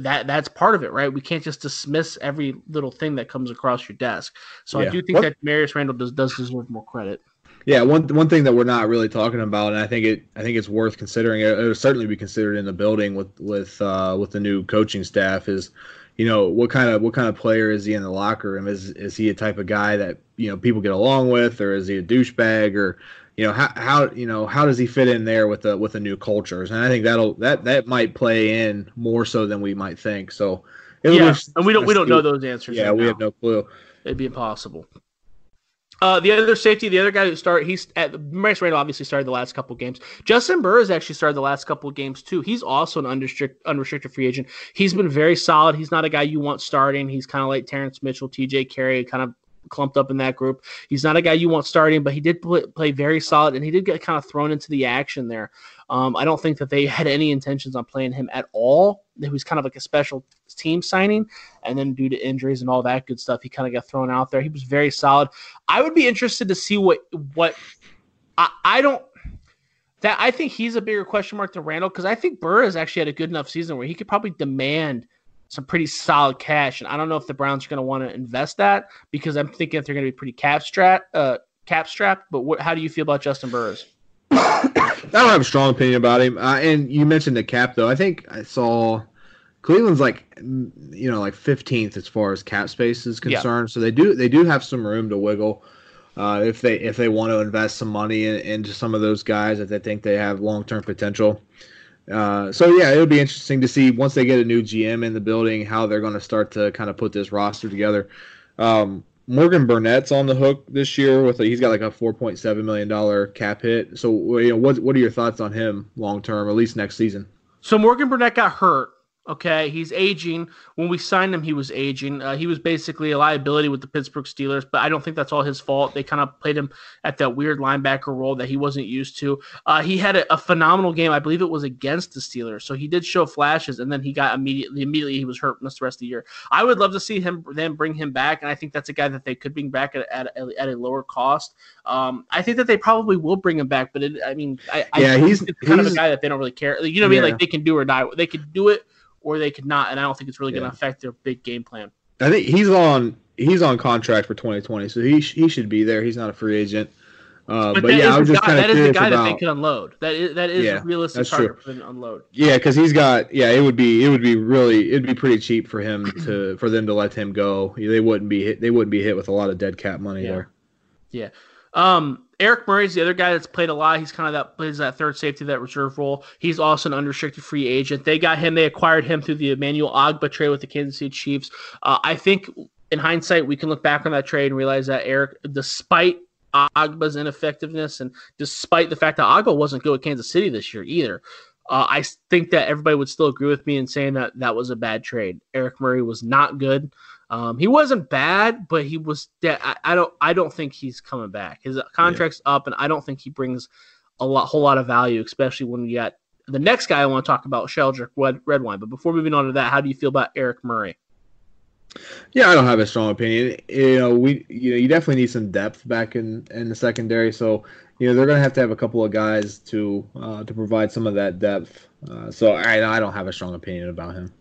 that that's part of it, right? We can't just dismiss every little thing that comes across your desk. So yeah. I do think what? that Marius Randall does does deserve more credit. Yeah, one one thing that we're not really talking about, and I think it I think it's worth considering. It, will certainly be considered in the building with with uh, with the new coaching staff is, you know, what kind of what kind of player is he in the locker room? Is is he a type of guy that you know people get along with, or is he a douchebag, or you know how, how you know how does he fit in there with the with the new cultures and i think that'll that that might play in more so than we might think so yeah and we don't we don't know those answers yeah right we now. have no clue it'd be impossible uh, the other safety, the other guy who started, he's at Maurice Randall obviously started the last couple games. Justin Burr has actually started the last couple games too. He's also an unrestricted, unrestricted free agent. He's been very solid. He's not a guy you want starting. He's kind of like Terrance Mitchell, TJ Carrie, kind of clumped up in that group. He's not a guy you want starting, but he did play, play very solid, and he did get kind of thrown into the action there. Um, I don't think that they had any intentions on playing him at all. It was kind of like a special team signing, and then due to injuries and all that good stuff, he kind of got thrown out there. He was very solid. I would be interested to see what what I, I don't that I think he's a bigger question mark than Randall because I think Burr has actually had a good enough season where he could probably demand some pretty solid cash. And I don't know if the Browns are going to want to invest that because I'm thinking that they're going to be pretty cap strapped. Uh, cap strapped. But what, how do you feel about Juston Burris? I don't have a strong opinion about him. Uh, and you mentioned the cap though. I think I saw Cleveland's like you know like 15th as far as cap space is concerned. Yeah. So they do they do have some room to wiggle. Uh, if they if they want to invest some money in, into some of those guys that they think they have long term potential. Uh, so yeah, it'll be interesting to see once they get a new GM in the building how they're going to start to kind of put this roster together. Um, Morgan Burnett's on the hook this year with a, he's got like a four point seven million dollar cap hit. So you know what what are your thoughts on him long term, at least next season? So Morgan Burnett got hurt Okay, he's aging. When we signed him, he was aging. Uh, he was basically a liability with the Pittsburgh Steelers, but I don't think that's all his fault. They kind of played him at that weird linebacker role that he wasn't used to. Uh, he had a, a, phenomenal game. I believe it was against the Steelers, so he did show flashes, and then he got immediately immediately he was hurt the rest of the year. I would love to see him then bring him back, and I think that's a guy that they could bring back at, at, at a lower cost. Um, I think that they probably will bring him back, but it, I mean, I, yeah, I he's kind he's, of a guy that they don't really care. You know what I mean? Like they can do or die. They could do it or they could not, and I don't think it's really going to affect their big game plan. I think he's on he's on contract for 2020, so he he should be there. He's not a free agent. Uh, but, but yeah, I was just kind of That is the guy about, that they can unload. That is that is Yeah, a realistic that's target true. for them to unload. Yeah, because he's got yeah. It would be it would be really it'd be pretty cheap for him to for them to let him go. They wouldn't be hit. They wouldn't be hit with a lot of dead cap money Yeah. there. Um, Eric Murray's the other guy that's played a lot. He's kind of that plays that third safety, that reserve role. He's also an unrestricted free agent. They got him. They acquired him through the Emmanuel Ogbah trade with the Kansas City Chiefs. Uh, I think in hindsight, we can look back on that trade and realize that Eric, despite Ogbah's ineffectiveness and despite the fact that Ogba wasn't good with Kansas City this year either, uh, I think that everybody would still agree with me in saying that that was a bad trade. Eric Murray was not good. Um, he wasn't bad, but he was. De- I, I don't. I don't think he's coming back. His contract's up, and I don't think he brings a lot, whole lot of value, especially when we got the next guy I want to talk about, Sheldrick Red, Redwine. But before moving on to that, how do you feel about Eric Murray? Yeah, I don't have a strong opinion. You know, we you know you definitely need some depth back in in the secondary. So you know they're gonna have to have a couple of guys to uh, to provide some of that depth. Uh, so I I don't have a strong opinion about him.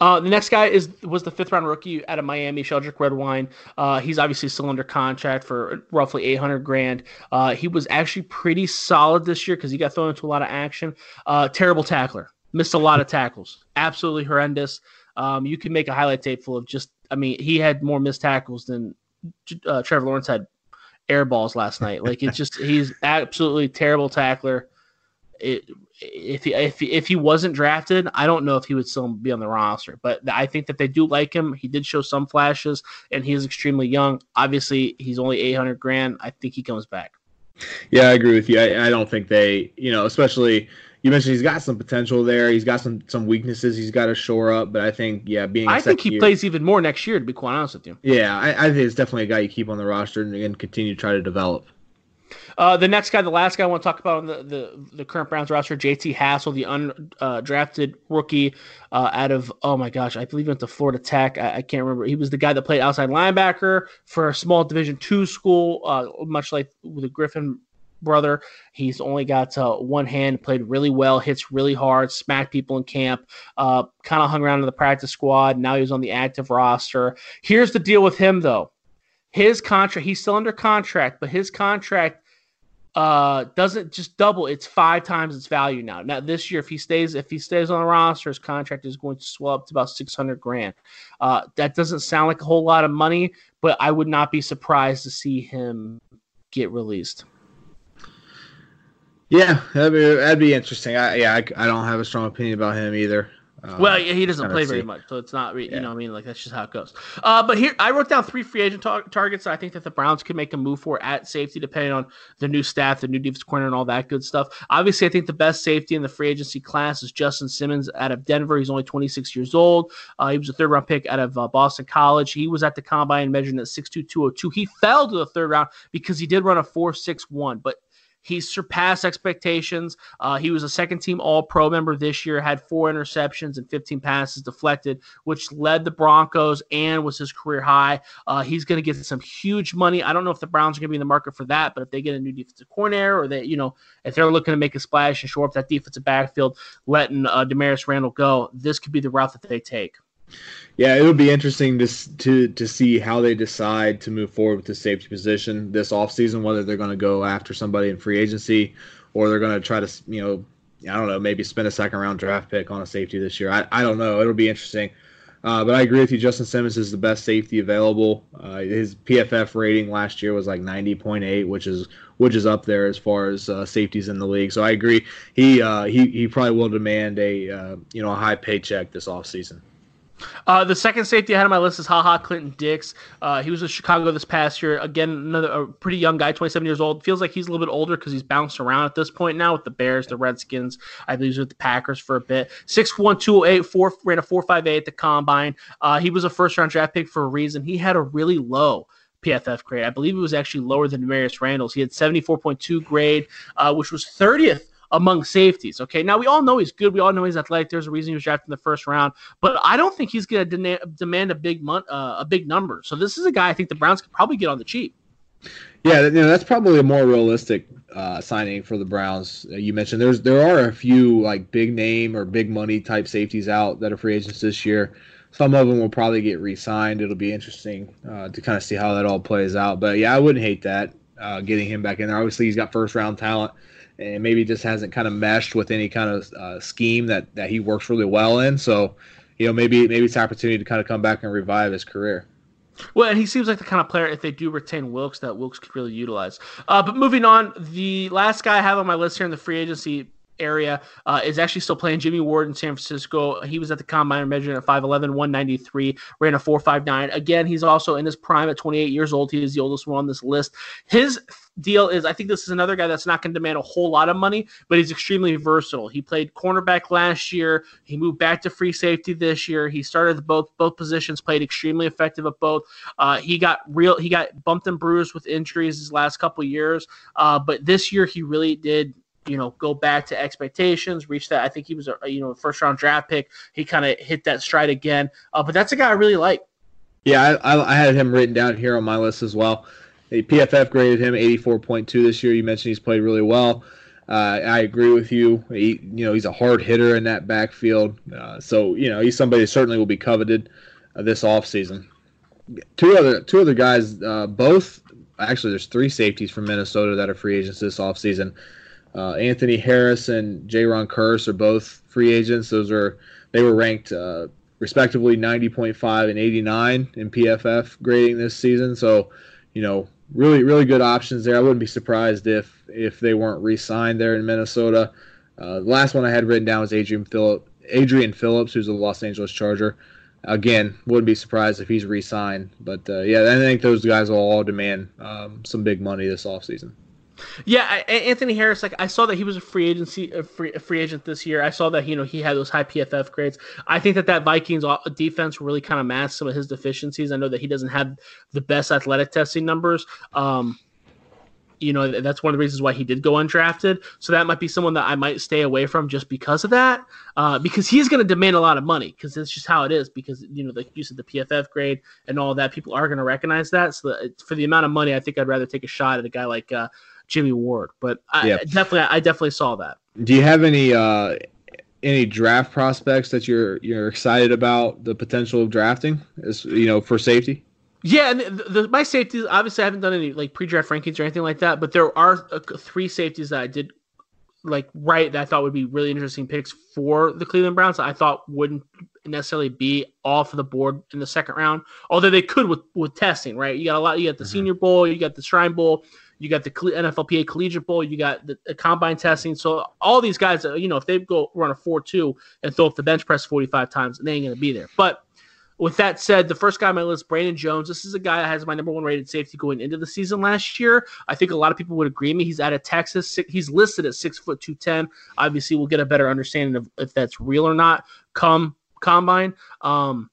Uh, the next guy is was the fifth round rookie out of Miami, Sheldrick Redwine. Uh, he's obviously still under contract for roughly eight hundred grand. Uh, he was actually pretty solid this year because he got thrown into a lot of action. Uh, terrible tackler, missed a lot of tackles, absolutely horrendous. Um, you can make a highlight tape full of just. I mean, he had more missed tackles than uh, Trevor Lawrence had air balls last night. Like it's just he's absolutely terrible tackler. It, if he if he, if he wasn't drafted, I don't know if he would still be on the roster. But I think that they do like him. He did show some flashes, and he is extremely young. Obviously, he's only eight hundred grand. I think he comes back. Yeah, I agree with you. I, I don't think they, you know, especially you mentioned he's got some potential there. He's got some some weaknesses he's got to shore up. But I think, yeah, being a I think he year- plays even more next year. To be quite honest with you. Yeah, I, I think it's definitely a guy you keep on the roster and, and continue to try to develop. Uh, the next guy, the last guy I want to talk about on the, the, the current Browns roster, JT Hassell, the undrafted rookie uh, out of, oh my gosh, I believe he went to Florida Tech. I, I can't remember. He was the guy that played outside linebacker for a small Division two school, uh, much like the Griffin brother. He's only got uh, one hand, played really well, hits really hard, smacked people in camp, uh, kind of hung around in the practice squad. Now he's on the active roster. Here's the deal with him, though. His contract, he's still under contract, but his contract uh doesn't just double it's five times its value now now this year if he stays if he stays on the roster his contract is going to swell up to about 600 grand uh that doesn't sound like a whole lot of money but i would not be surprised to see him get released Yeah, that'd be that'd be interesting. I, yeah, I, I don't have a strong opinion about him either. Um, well he doesn't play very much so it's not re- you Yeah. know what i mean? Like that's just how it goes. Uh but here i wrote down three free agent tar- targets that i think that the browns could make a move for at safety depending on the new staff the new defense corner and all that good stuff. Obviously i think the best safety in the free agency class is justin simmons out of denver. He's only 26 years old. Uh, he was a third round pick out of uh, boston college. He was at the combine measuring at 62202 he fell to the third round because he did run a 461 but he surpassed expectations. Uh, he was a second team All Pro member this year, had four interceptions and 15 passes deflected, which led the Broncos and was his career high. Uh, he's going to get some huge money. I don't know if the Browns are going to be in the market for that, but if they get a new defensive coordinator or they, you know, if they're looking to make a splash and shore up that defensive backfield, letting uh, Damarious Randall go, this could be the route that they take. Yeah, it'll be interesting to to to see how they decide to move forward with the safety position this offseason, whether they're going to go after somebody in free agency or they're going to try to, you know, I don't know, maybe spend a second round draft pick on a safety this year. I, I don't know. It'll be interesting. Uh, but I agree with you. Justin Simmons is the best safety available. Uh, his PFF rating last year was like 90.8, which is which is up there as far as uh, safeties in the league. So I agree. He uh, he he probably will demand a uh, you know a high paycheck this offseason. Uh, the second safety I had on my list is Ha Ha Clinton Dix. Uh, he was with Chicago this past year. Again, another a pretty young guy, 27 years old. Feels like he's a little bit older because he's bounced around at this point now with the Bears, the Redskins. I believe with the Packers for a bit. 6'1", 208, four, ran a 4.58 at the combine. Uh, he was a first round draft pick for a reason. He had a really low PFF grade. I believe it was actually lower than Marius Randall's. He had 74.2 grade, uh, which was 30th among safeties. Okay, now we all know he's good. We all know he's athletic. There's a reason he was drafted in the first round, but I don't think he's going to demand a big mon- uh, a big number. So this is a guy I think the Browns could probably get on the cheap. Yeah, you know, that's probably a more realistic uh, signing for the Browns. Uh, you mentioned there's there are a few like big name or big money type safeties out that are free agents this year. Some of them will probably get re-signed. It'll be interesting uh, to kind of see how that all plays out. But yeah, I wouldn't hate that uh, getting him back in there. Obviously, he's got first round talent and maybe just hasn't kind of meshed with any kind of uh, scheme that that he works really well in. So, you know, maybe maybe it's opportunity to kind of come back and revive his career. Well, and he seems like the kind of player, if they do retain Wilkes, that Wilkes could really utilize. Uh, but moving on, the last guy I have on my list here in the free agency area uh, is actually still playing Jimmy Ward in San Francisco. He was at the combine measuring at 5'11, 193, ran a 4'5'9. Again, he's also in his prime at 28 years old. He is the oldest one on this list. His deal is I think this is another guy that's not going to demand a whole lot of money, but he's extremely versatile. He played cornerback last year. He moved back to free safety this year. He started both both positions, played extremely effective at both. Uh, he got real he got bumped and bruised with injuries his last couple years, uh, but this year he really did you know, go back to expectations, reach that. I think he was a you know first round draft pick. He kind of hit that stride again. Uh, but that's a guy I really like. Yeah, I, I, had him written down here on my list as well. The PFF graded him 84.2 this year. You mentioned he's played really well. Uh, I agree with you. He, you know, he's a hard hitter in that backfield. Uh, so you know, he's somebody certainly will be coveted uh, this offseason. Two other two other guys, uh, both actually, there's three safeties from Minnesota that are free agents this offseason. Uh, Anthony Harris and Jayron Kearse are both free agents. Those are they were ranked uh, respectively 90.5 and 89 in PFF grading this season. So, you know, really really good options there. I wouldn't be surprised if if they weren't re-signed there in Minnesota. Uh, the last one I had written down was Adrian Phillip, Adrian Phillips, who's a Los Angeles Charger. Again, wouldn't be surprised if he's re-signed. But uh, yeah, I think those guys will all demand um, some big money this offseason. Yeah, Anthony Harris. Like I saw that he was a free agency, a free, a free agent this year. I saw that you know he had those high PFF grades. I think that that Vikings defense really kind of masked some of his deficiencies. I know that he doesn't have the best athletic testing numbers. Um, you know that's one of the reasons why he did go undrafted. So that might be someone that I might stay away from just because of that, uh, because he's going to demand a lot of money because it's just how it is. Because you know, like you said, the PFF grade and all that, people are going to recognize that. So that for the amount of money, I think I'd rather take a shot at a guy like uh, Jimmy Ward. But I yeah. definitely, I definitely saw that. Do you have any uh, any draft prospects that you're you're excited about the potential of drafting? Is you know, for safety. Yeah, and the, the, my safeties obviously I haven't done any like pre-draft rankings or anything like that, but there are uh, three safeties that I did like right that I thought would be really interesting picks for the Cleveland Browns. I thought wouldn't necessarily be off the board in the second round, although they could with with testing. Right, you got a lot. You got the mm-hmm. Senior Bowl, you got the Shrine Bowl, you got the NFLPA Collegiate Bowl. You got the, the, combine testing. So all these guys, uh, you know, if they go run a four-two and throw up the bench press forty-five times, they ain't gonna be there. But with that said, the first guy on my list, Brandon Jones. This is a guy that has my number one rated safety going into the season last year. I think a lot of people would agree me. He's out of Texas. He's listed at six foot two ten. Obviously, we'll get a better understanding of if that's real or not come combine. Um,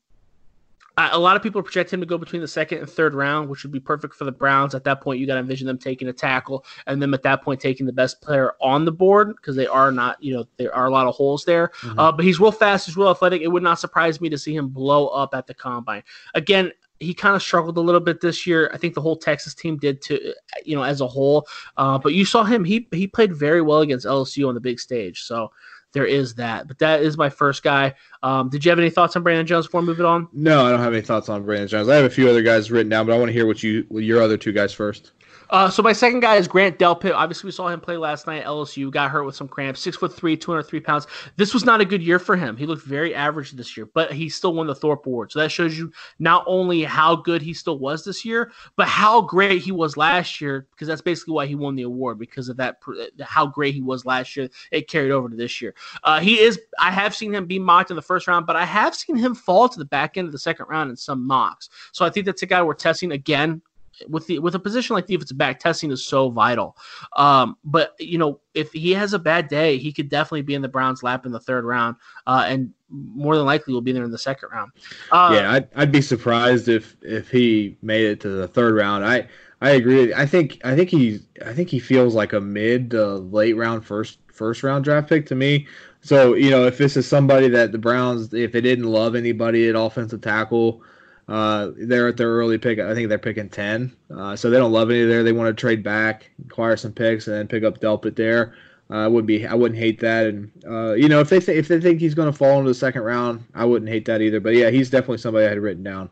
a lot of people project him to go between the second and third round, which would be perfect for the Browns. At that point, you got to envision them taking a tackle, and then at that point, taking the best player on the board because they are not, you know, there are a lot of holes there. Mm-hmm. Uh, but he's real fast, he's real athletic. It would not surprise me to see him blow up at the combine. Again, he kind of struggled a little bit this year. I think the whole Texas team did too, you know, as a whole. Uh, but you saw him; he he played very well against LSU on the big stage. So there is that. But that is my first guy. Um, did you have any thoughts on Brandon Jones before moving on? No, I don't have any thoughts on Brandon Jones. I have a few other guys written down, but I want to hear what you your other two guys first. Uh, so my second guy is Grant Delpit. Obviously, we saw him play last night at LSU. Got hurt with some cramps. Six foot three, two hundred three pounds. This was not a good year for him. He looked very average this year, but he still won the Thorpe Award. So that shows you not only how good he still was this year, but how great he was last year. Because that's basically why he won the award because of that how great he was last year. It carried over to this year. Uh, he is. I have seen him be mocked in the first round, but I have seen him fall to the back end of the second round in some mocks. So I think that's a guy we're testing again with the with a position like defensive back, testing is so vital. Um, but you know, if he has a bad day, he could definitely be in the Browns' lap in the third round, uh, and more than likely will be there in the second round. Uh, yeah, I'd, I'd be surprised if if he made it to the third round. I I agree. I think I think he I think he feels like a mid to late round first first round draft pick to me. So you know, if this is somebody that the Browns, if they didn't love anybody at offensive tackle uh, they're at their early pick. I think they're picking ten, uh, so they don't love any there. They want to trade back, acquire some picks, and then pick up Delpit there. Uh, I wouldn't be. I wouldn't hate that. And uh, you know, if they th- if they think he's going to fall into the second round, I wouldn't hate that either. But yeah, he's definitely somebody I had written down.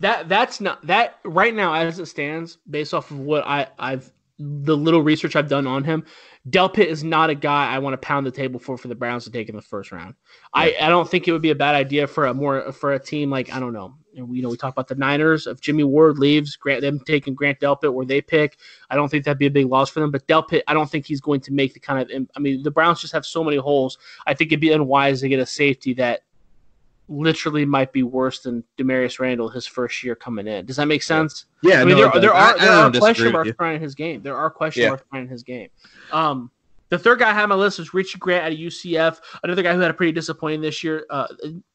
That that's not that right now as it stands, based off of what I I've the little research I've done on him. Delpit is not a guy I want to pound the table for for the Browns to take in the first round. Yeah. I, I don't think it would be a bad idea for a more for a team like I don't know you know we talk about the Niners if Jimmy Ward leaves Grant them taking Grant Delpit where they pick I don't think that'd be a big loss for them but Delpit I don't think he's going to make the kind of I mean the Browns just have so many holes I think it'd be unwise to get a safety that literally might be worse than Damarious Randall his first year coming in. Does that make sense? Yeah, I mean no, there, there are there are question marks in his game. There are question yeah. marks in his game. Um, the third guy I had on my list was Richie Grant of UCF, another guy who had a pretty disappointing this year, uh,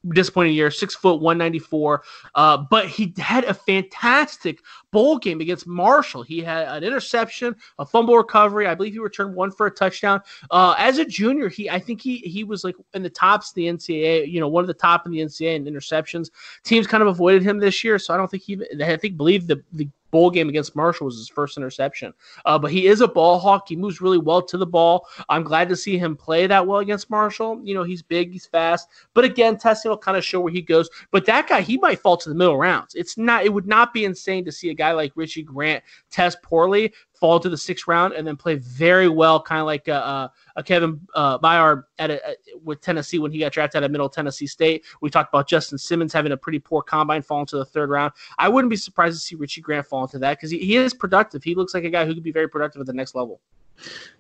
disappointing year, six foot one ninety four. Uh, but he had a fantastic bowl game against Marshall. He had an interception, a fumble recovery. I believe he returned one for a touchdown. Uh, as a junior, he I think he he was like in the tops of the NCAA. You know, one of the top in the NCAA in interceptions. Teams kind of avoided him this year, so I don't think he. I think believe the the bowl game against Marshall was his first interception. Uh, but he is a ball hawk. He moves really well to the ball. I'm glad to see him play that well against Marshall. You know, he's big, he's fast. But again, testing will kind of show where he goes. But that guy, he might fall to the middle rounds. It's not. It would not be insane to see a guy like Richie Grant test poorly, fall to the sixth round, and then play very well, kind of like a, a, a Kevin uh, Byard at a, with Tennessee when he got drafted out of Middle Tennessee State. We talked about Justin Simmons having a pretty poor combine, falling to the third round. I wouldn't be surprised to see Richie Grant fall into that because he, he is productive. He looks like a guy who could be very productive at the next level.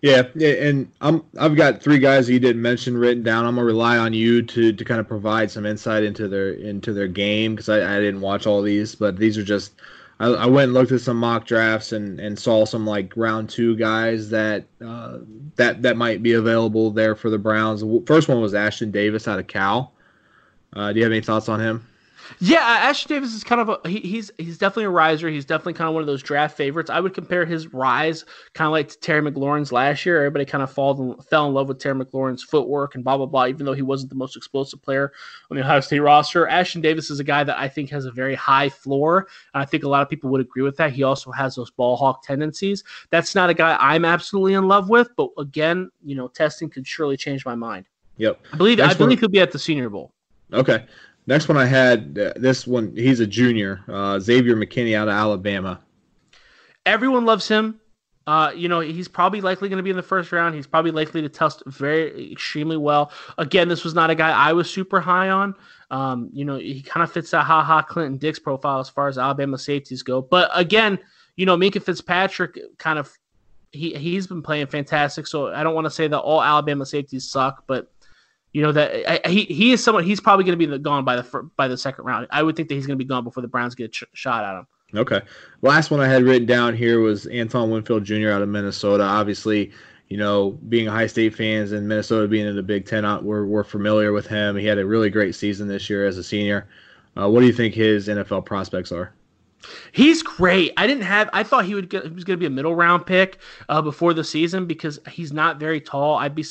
Yeah, and I'm I've got three guys that you didn't mention written down. I'm gonna rely on you to to kind of provide some insight into their into their game because I, I didn't watch all these, but these are just I, I, went and looked at some mock drafts and, and saw some like round two guys that uh, that that might be available there for the Browns. First one was Ashtyn Davis out of Cal. Uh, do you have any thoughts on him? Yeah, Ashtyn Davis is kind of a he, he's he's definitely a riser. He's definitely kind of one of those draft favorites. I would compare his rise kind of like to Terry McLaurin's last year. Everybody kind of fall, fell in love with Terry McLaurin's footwork and blah blah blah. Even though he wasn't the most explosive player on the Ohio State roster, Ashtyn Davis is a guy that I think has a very high floor. And I think a lot of people would agree with that. He also has those ball hawk tendencies. That's not a guy I'm absolutely in love with, but again, you know, testing could surely change my mind. Yep, I believe Next I believe he'll be at the Senior Bowl. Okay. Next one I had, uh, this one, he's a junior, uh, Xavier McKinney out of Alabama. Everyone loves him. Uh, you know, he's probably likely going to be in the first round. He's probably likely to test very extremely well. Again, this was not a guy I was super high on. Um, you know, he kind of fits that ha ha Clinton Dix profile as far as Alabama safeties go. But again, you know, Minkah Fitzpatrick kind of he he's been playing fantastic. So I don't want to say that all Alabama safeties suck, but you know that I, he he is someone he's probably going to be gone by the by the second round. I would think that he's going to be gone before the Browns get a ch- shot at him. Okay. Last one I had written down here was Antoine Winfield Jr. out of Minnesota. Obviously, you know, being Ohio State fans and Minnesota being in the Big Ten, uh, we're we're familiar with him. He had a really great season this year as a senior. Uh, what do you think his NFL prospects are? He's great. I didn't have. I thought he would. Get, he was going to be a middle round pick uh, before the season because he's not very tall. I'd be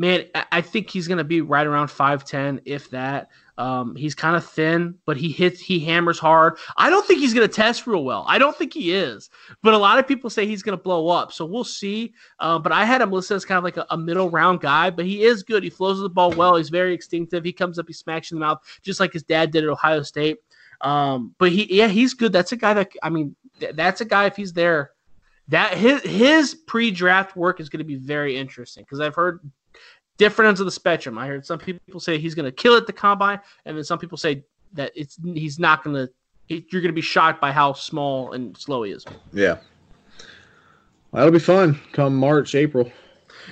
man, I think he's going to be right around 5'10, if that. Um, he's kind of thin, but he hits, he hammers hard. I don't think he's going to test real well. I don't think he is, but a lot of people say he's going to blow up. So we'll see. Uh, but I had him listed as kind of like a, a, middle round guy, but he is good. He flows the ball well. He's very instinctive. He comes up, he smacks you in the mouth, just like his dad did at Ohio State. Um, but he, yeah, he's good. That's a guy that, I mean, th- that's a guy, if he's there, that his his pre-draft work is going to be very interesting because I've heard different ends of the spectrum. I heard some people say he's going to kill it the combine, and then some people say that it's he's not going to. You're going to be shocked by how small and slow he is. Yeah, that'll be fun come March, April.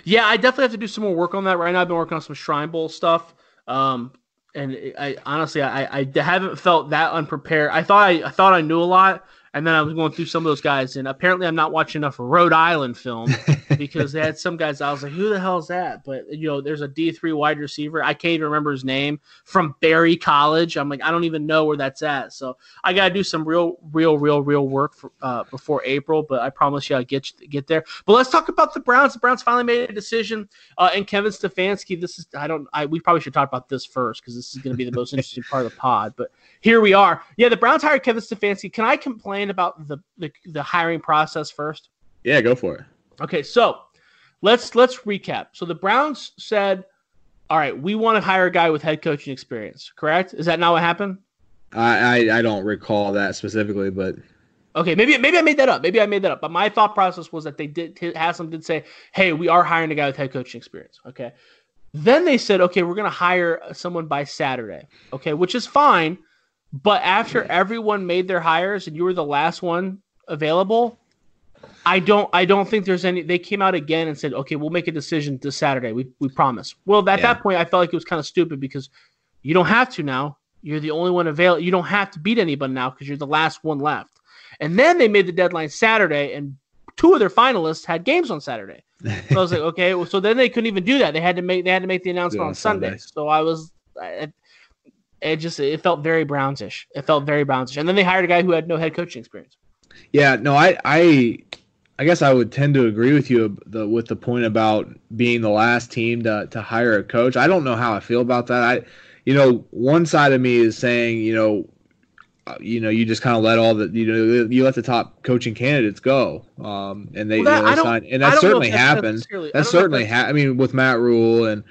Yeah, I definitely have to do some more work on that. Right now, I've been working on some Shrine Bowl stuff. Um, and I honestly, I, I haven't felt that unprepared. I thought I, I thought I knew a lot, and then I was going through some of those guys, and apparently I'm not watching enough Rhode Island film because they had some guys. I was like, "Who the hell is that?" But you know, there's a D3 wide receiver. I can't even remember his name from Barry College. I'm like, I don't even know where that's at. So I got to do some real, real, real, real work for, uh, before April. But I promise you, I'll get get there. But let's talk about the Browns. The Browns finally made a decision, uh, and Kevin Stefanski. This is I don't. I we probably should talk about this first because this is going to be the most interesting part of the pod. But here we are. Yeah, the Browns hired Kevin Stefanski. Can I complain about the, the, the hiring process first? Yeah, go for it. Okay, so let's let's recap. So the Browns said, "All right, we want to hire a guy with head coaching experience." Correct? Is that not what happened? I I, I don't recall that specifically, but okay, maybe maybe I made that up. Maybe I made that up. But my thought process was that they did Haslam did say, "Hey, we are hiring a guy with head coaching experience." Okay. Then they said, "Okay, we're going to hire someone by Saturday." Okay, which is fine but after everyone made their hires and you were the last one available, I don't I don't think there's any they came out again and said, "Okay, we'll make a decision this Saturday. We we promise." Well, at yeah. that point I felt like it was kind of stupid because you don't have to now. You're the only one available. You don't have to beat anybody now because you're the last one left. And then they made the deadline Saturday and two of their finalists had games on Saturday. So I was like, okay, well, so then they couldn't even do that. They had to make they had to make the announcement on Sunday. Sunday. So I was I, it just it felt very Brownsish. It felt very Brownsish. And then they hired a guy who had no head coaching experience. Yeah, no, I I I guess I would tend to agree with you the, with the point about being the last team to to hire a coach. I don't know how I feel about that. I you know, one side of me is saying, you know, uh, you know, you just kind of let all the, you know, you let the top coaching candidates go, um, and they, well, that, you know, they sign, and that certainly happens. That certainly happened. I mean, with Matt Rhule and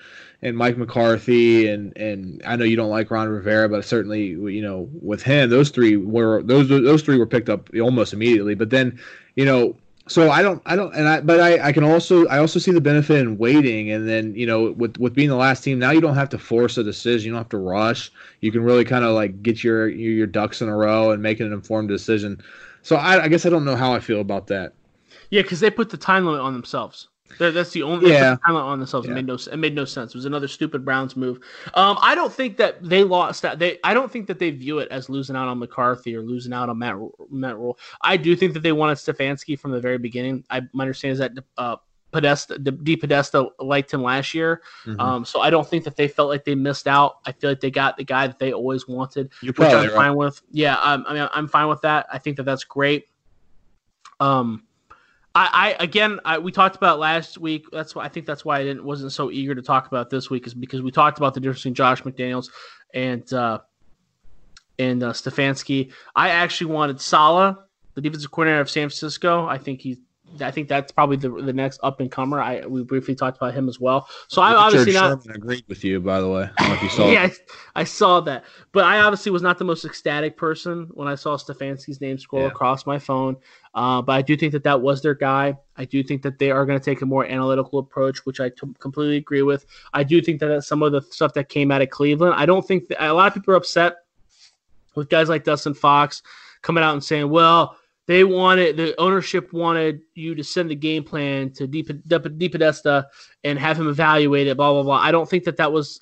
and Mike McCarthy and and I know you don't like Ron Rivera, but certainly you know with him, those three were those those three were picked up almost immediately. But then, you know, so I don't I don't and I but I I can also I also see the benefit in waiting and then you know with with being the last team now you don't have to force a decision, you don't have to rush. You can really kind of like get your your ducks in a row and make an informed decision. So I, I guess I don't know how I feel about that. Yeah, because they put the time limit on themselves. That's the only yeah. talent on themselves. Yeah. It made no it made no sense. It was another stupid Browns move. Um, I don't think that they lost that. They I don't think that they view it as losing out on McCarthy or losing out on Matt Matt Rhule. I do think that they wanted Stefanski from the very beginning. I my understanding is that uh, Podesta, DePodesta liked him last year. Mm-hmm. Um, so I don't think that they felt like they missed out. I feel like they got the guy that they always wanted, You're which I'm right. fine with. Yeah, I mean I'm fine with that. I think that that's great. Um, I, I again, I, we talked about last week. That's why I think that's why I didn't wasn't so eager to talk about this week is because we talked about the difference between Josh McDaniels and uh, and uh, Stefanski. I actually wanted Saleh, the defensive coordinator of San Francisco. I think he's I think that's probably the the next up and comer. I we briefly talked about him as well. So I obviously not Sherman agreed with you, by the way. I you saw yeah, I, I, saw that, but I obviously was not the most ecstatic person when I saw Stefanski's name scroll yeah. across my phone. Uh, but I do think that that was their guy. I do think that they are going to take a more analytical approach, which I t- completely agree with. I do think that some of the stuff that came out of Cleveland, I don't think that, a lot of people are upset with guys like Dustin Fox coming out and saying, "Well." They wanted the ownership wanted you to send the game plan to DePodesta and have him evaluate it. Blah blah blah. I don't think that that was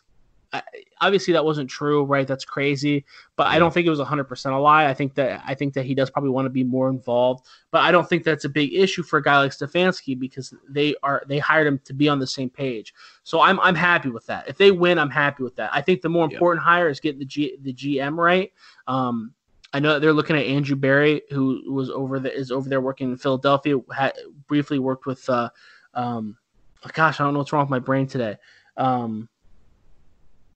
obviously that wasn't true, right? That's crazy, but I don't think it was 100% a lie. I think that I think that he does probably want to be more involved, but I don't think that's a big issue for a guy like Stefanski because they are they hired him to be on the same page. So I'm I'm happy with that. If they win, I'm happy with that. I think the more important hire is getting the G, the GM right. Um, I know they're looking at Andrew Berry, who was over the is over there working in Philadelphia. Had briefly worked with, uh, um, gosh, I don't know what's wrong with my brain today. Um,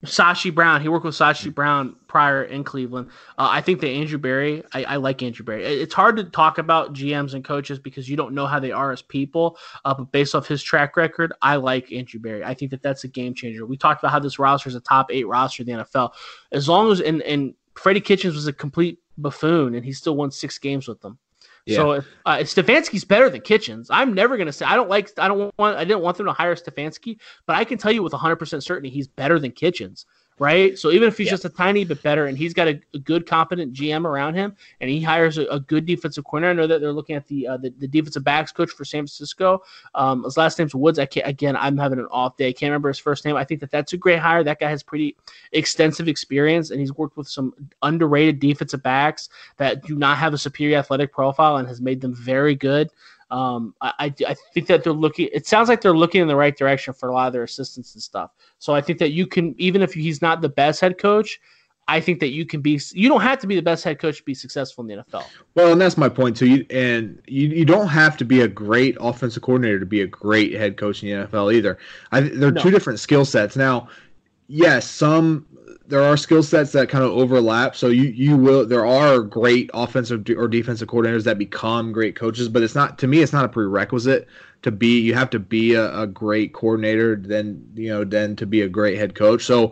Sashi Brown. He worked with Sashi Brown prior in Cleveland. Uh, I think that Andrew Berry, I, I, like Andrew Berry. It's hard to talk about GMs and coaches because you don't know how they are as people. Uh, but based off his track record, I like Andrew Berry. I think that that's a game changer. We talked about how this roster is a top eight roster in the NFL. As long as, and, and Freddie Kitchens was a complete buffoon, and he still won six games with them. Yeah. So if uh, Stefanski's better than Kitchens, I'm never going to say I don't like I don't want I didn't want them to hire Stefanski, but I can tell you with 100% certainty he's better than Kitchens right? So even if he's yeah. just a tiny bit better and he's got a, a, good, competent GM around him, and he hires a, a good defensive corner, I know that they're looking at the uh, the, the, defensive backs coach for San Francisco. Um, his last name's Woods. I can't again. I'm having an off day. I can't remember his first name. I think that that's a great hire. That guy has pretty extensive experience, and he's worked with some underrated defensive backs that do not have a superior athletic profile and has made them very good. Um, I, I, I think that they're looking. It sounds like they're looking in the right direction for a lot of their assistants and stuff. So I think that you can, even if he's not the best head coach, I think that you can be. You don't have to be the best head coach to be successful in the NFL. Well, and that's my point too. You, and you, you don't have to be a great offensive coordinator to be a great head coach in the NFL either. I, they're no. two different skill sets. Now, yes, some there are skill sets that kind of overlap. So you you will there are great offensive or defensive coordinators that become great coaches, but it's not to me it's not a prerequisite to be you have to be a, a great coordinator then you know then to be a great head coach. So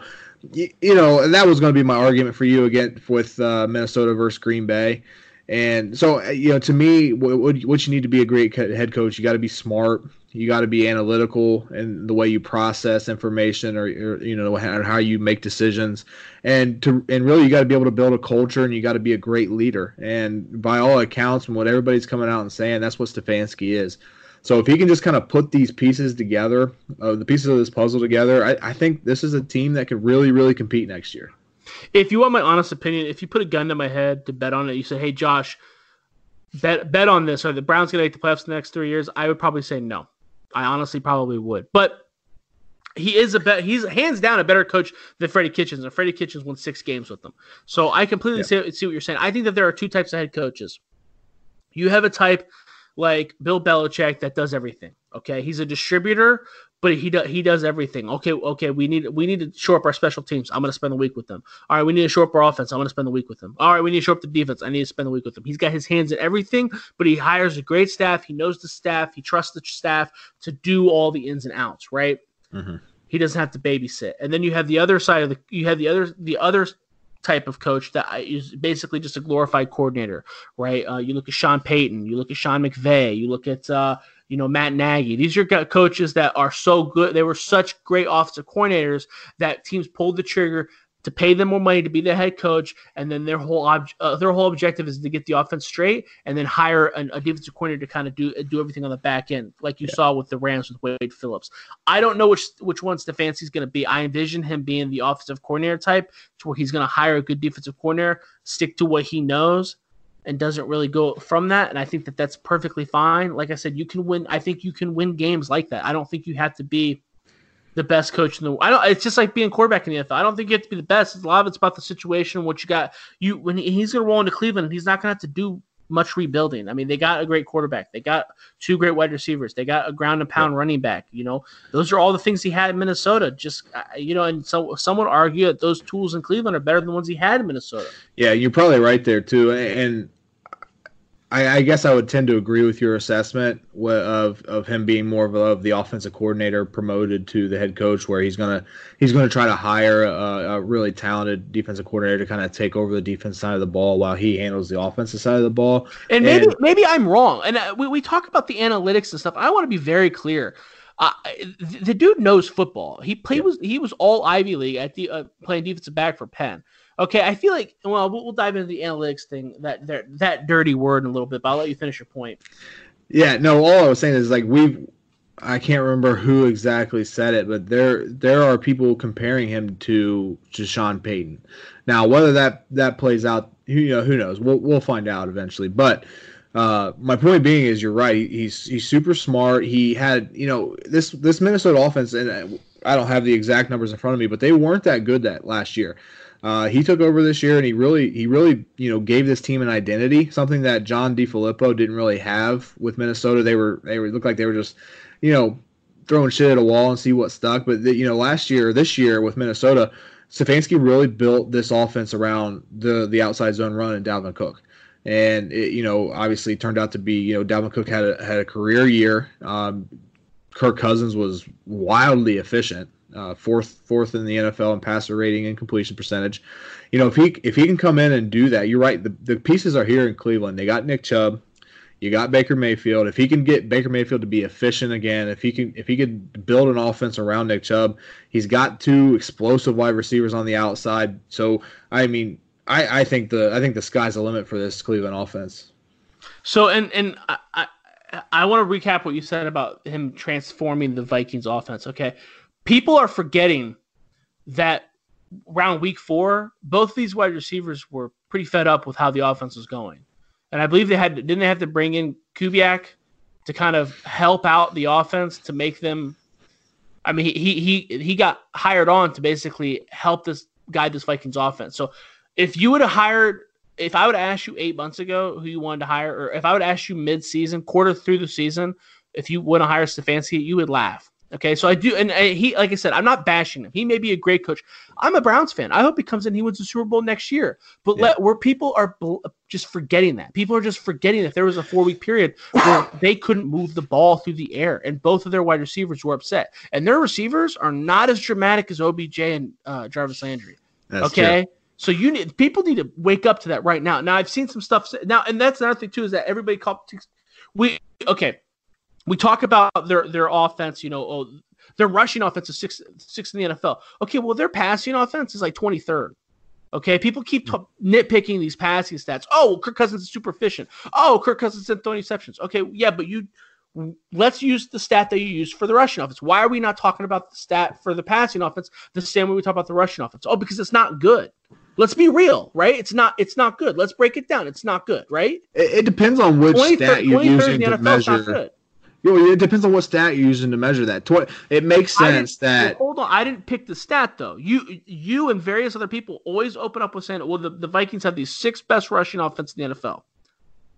you, you know that was going to be my argument for you again with uh, Minnesota versus Green Bay. And so, you know, to me, what, what you need to be a great head coach, you got to be smart you got to be analytical in the way you process information or, or you know how you make decisions. And to and really you got to be able to build a culture and you got to be a great leader. And by all accounts from what everybody's coming out and saying that's what Stefanski is. So if he can just kind of put these pieces together uh, the pieces of this puzzle together I, I think this is a team that could really really compete next year. If you want my honest opinion if you put a gun to my head to bet on it you say hey Josh bet bet on this. Are the Browns going to make the playoffs the next three years? I would probably say no I honestly probably would. But he is a bet. He's hands down a better coach than Freddie Kitchens, and Freddie Kitchens won six games with them. So I completely yeah. see, see what you're saying. I think that there are two types of head coaches. You have a type like Bill Belichick that does everything. Okay, he's a distributor, but he does he does everything. Okay, okay, we need we need to shore up our special teams. I'm going to spend the week with them. All right, we need to shore up our offense. I'm going to spend the week with them. All right, we need to shore up the defense. I need to spend the week with them. He's got his hands in everything, but he hires a great staff. He knows the staff. He trusts the staff to do all the ins and outs. Right. Mm-hmm. He doesn't have to babysit. And then you have the other side of the you have the other the other type of coach that is basically just a glorified coordinator, right? Uh, you look at Sean Payton, you look at Sean McVay, you look at uh, you know, Matt Nagy. These are coaches that are so good. They were such great offensive coordinators that teams pulled the trigger to pay them more money to be the head coach, and then their whole ob- uh, their whole objective is to get the offense straight, and then hire an, a defensive coordinator to kind of do do everything on the back end, like you yeah. saw with the Rams with Wade Phillips. I don't know which which one Stefanski's going to be. I envision him being the offensive coordinator type, to where he's going to hire a good defensive coordinator, stick to what he knows, and doesn't really go from that. And I think that that's perfectly fine. Like I said, you can win. I think you can win games like that. I don't think you have to be the best coach in the. I don't. It's just like being quarterback in the NFL. I don't think you have to be the best. A lot of it's about the situation, what you got. You when he's going to roll into Cleveland, he's not going to have to do much rebuilding. I mean, they got a great quarterback. They got two great wide receivers. They got a ground and pound yeah. running back. You know, those are all the things he had in Minnesota. Just you know, and so some would argue that those tools in Cleveland are better than the ones he had in Minnesota. Yeah, you're probably right there too. And I, I, guess I would tend to agree with your assessment of of him being more of, a, of the offensive coordinator promoted to the head coach, where he's gonna he's gonna try to hire a, a really talented defensive coordinator to kind of take over the defense side of the ball while he handles the offensive side of the ball. And maybe and, maybe I'm wrong, and uh, we we talk about the analytics and stuff. I want to be very clear. Uh, the dude knows football. He played yeah. was he was all Ivy League at the uh, playing defensive back for Penn. Okay, I feel like well, we'll dive into the analytics thing that that, dirty word in a little bit, but I'll let you finish your point. Yeah, no, all I was saying is like we've I can't remember who exactly said it, but there there are people comparing him to to Sean Payton. Now, whether that that plays out, you know, who knows? We'll we'll find out eventually. But uh, my point being is, you're right. He's he's super smart. He had, you know, this this Minnesota offense, and I don't have the exact numbers in front of me, but they weren't that good that last year. Uh, he took over this year and he really he really you know gave this team an identity, something that John DeFilippo didn't really have with Minnesota. They were they were looked like they were just you know throwing shit at a wall and see what stuck. But the, you know last year, this year with Minnesota, Stefanski really built this offense around the the outside zone run and Dalvin Cook. And it, you know, obviously turned out to be, you know, Dalvin Cook had a, had a career year. Um, Kirk Cousins was wildly efficient uh, fourth fourth in the NFL in passer rating and completion percentage. You know, if he if he can come in and do that, you're right. The, the pieces are here in Cleveland. They got Nick Chubb. You got Baker Mayfield. If he can get Baker Mayfield to be efficient again, if he can if he could build an offense around Nick Chubb, he's got two explosive wide receivers on the outside. So I mean, I, I think the I think the sky's the limit for this Cleveland offense. So and and I I, I want to recap what you said about him transforming the Vikings offense. Okay, people are forgetting that around week four, both these wide receivers were pretty fed up with how the offense was going and I believe they had didn't they have to bring in Kubiak to kind of help out the offense to make them. I mean, he he he got hired on to basically help this guide this Vikings offense. So if you would have hired, if I would have asked you eight months ago who you wanted to hire, or if I would ask you mid season, quarter through the season, if you want to hire Stefanski, you would laugh. Okay, so I do, and he, like I said, I'm not bashing him. He may be a great coach. I'm a Browns fan. I hope he comes in, he wins the Super Bowl next year. But yeah. let where people are bl- just forgetting that. People are just forgetting that there was a four week period where they couldn't move the ball through the air, and both of their wide receivers were upset. And their receivers are not as dramatic as OBJ and uh, Jarvis Landry. That's okay. True. So you need people need to wake up to that right now. Now I've seen some stuff now, and that's another thing too is that everybody called we okay we talk about their their offense, you know, oh, their rushing offense is six six in the NFL. Okay, well their passing offense is like twenty third. Okay, people keep t- nitpicking these passing stats. Oh, Kirk Cousins is super efficient. Oh, Kirk Cousins didn't throw interceptions. Okay, yeah, but you let's use the stat that you use for the rushing offense. Why are we not talking about the stat for the passing offense the same way we talk about the rushing offense? Oh, because it's not good. Let's be real, right? It's not. It's not good. Let's break it down. It's not good, right? It, it depends on which stat you're using to measure it depends on what stat you're using to measure that. It makes sense that. Hold on, I didn't pick the stat though. You, you, and various other people always open up with saying, "Well, the, the Vikings have the six best rushing offense in the NFL."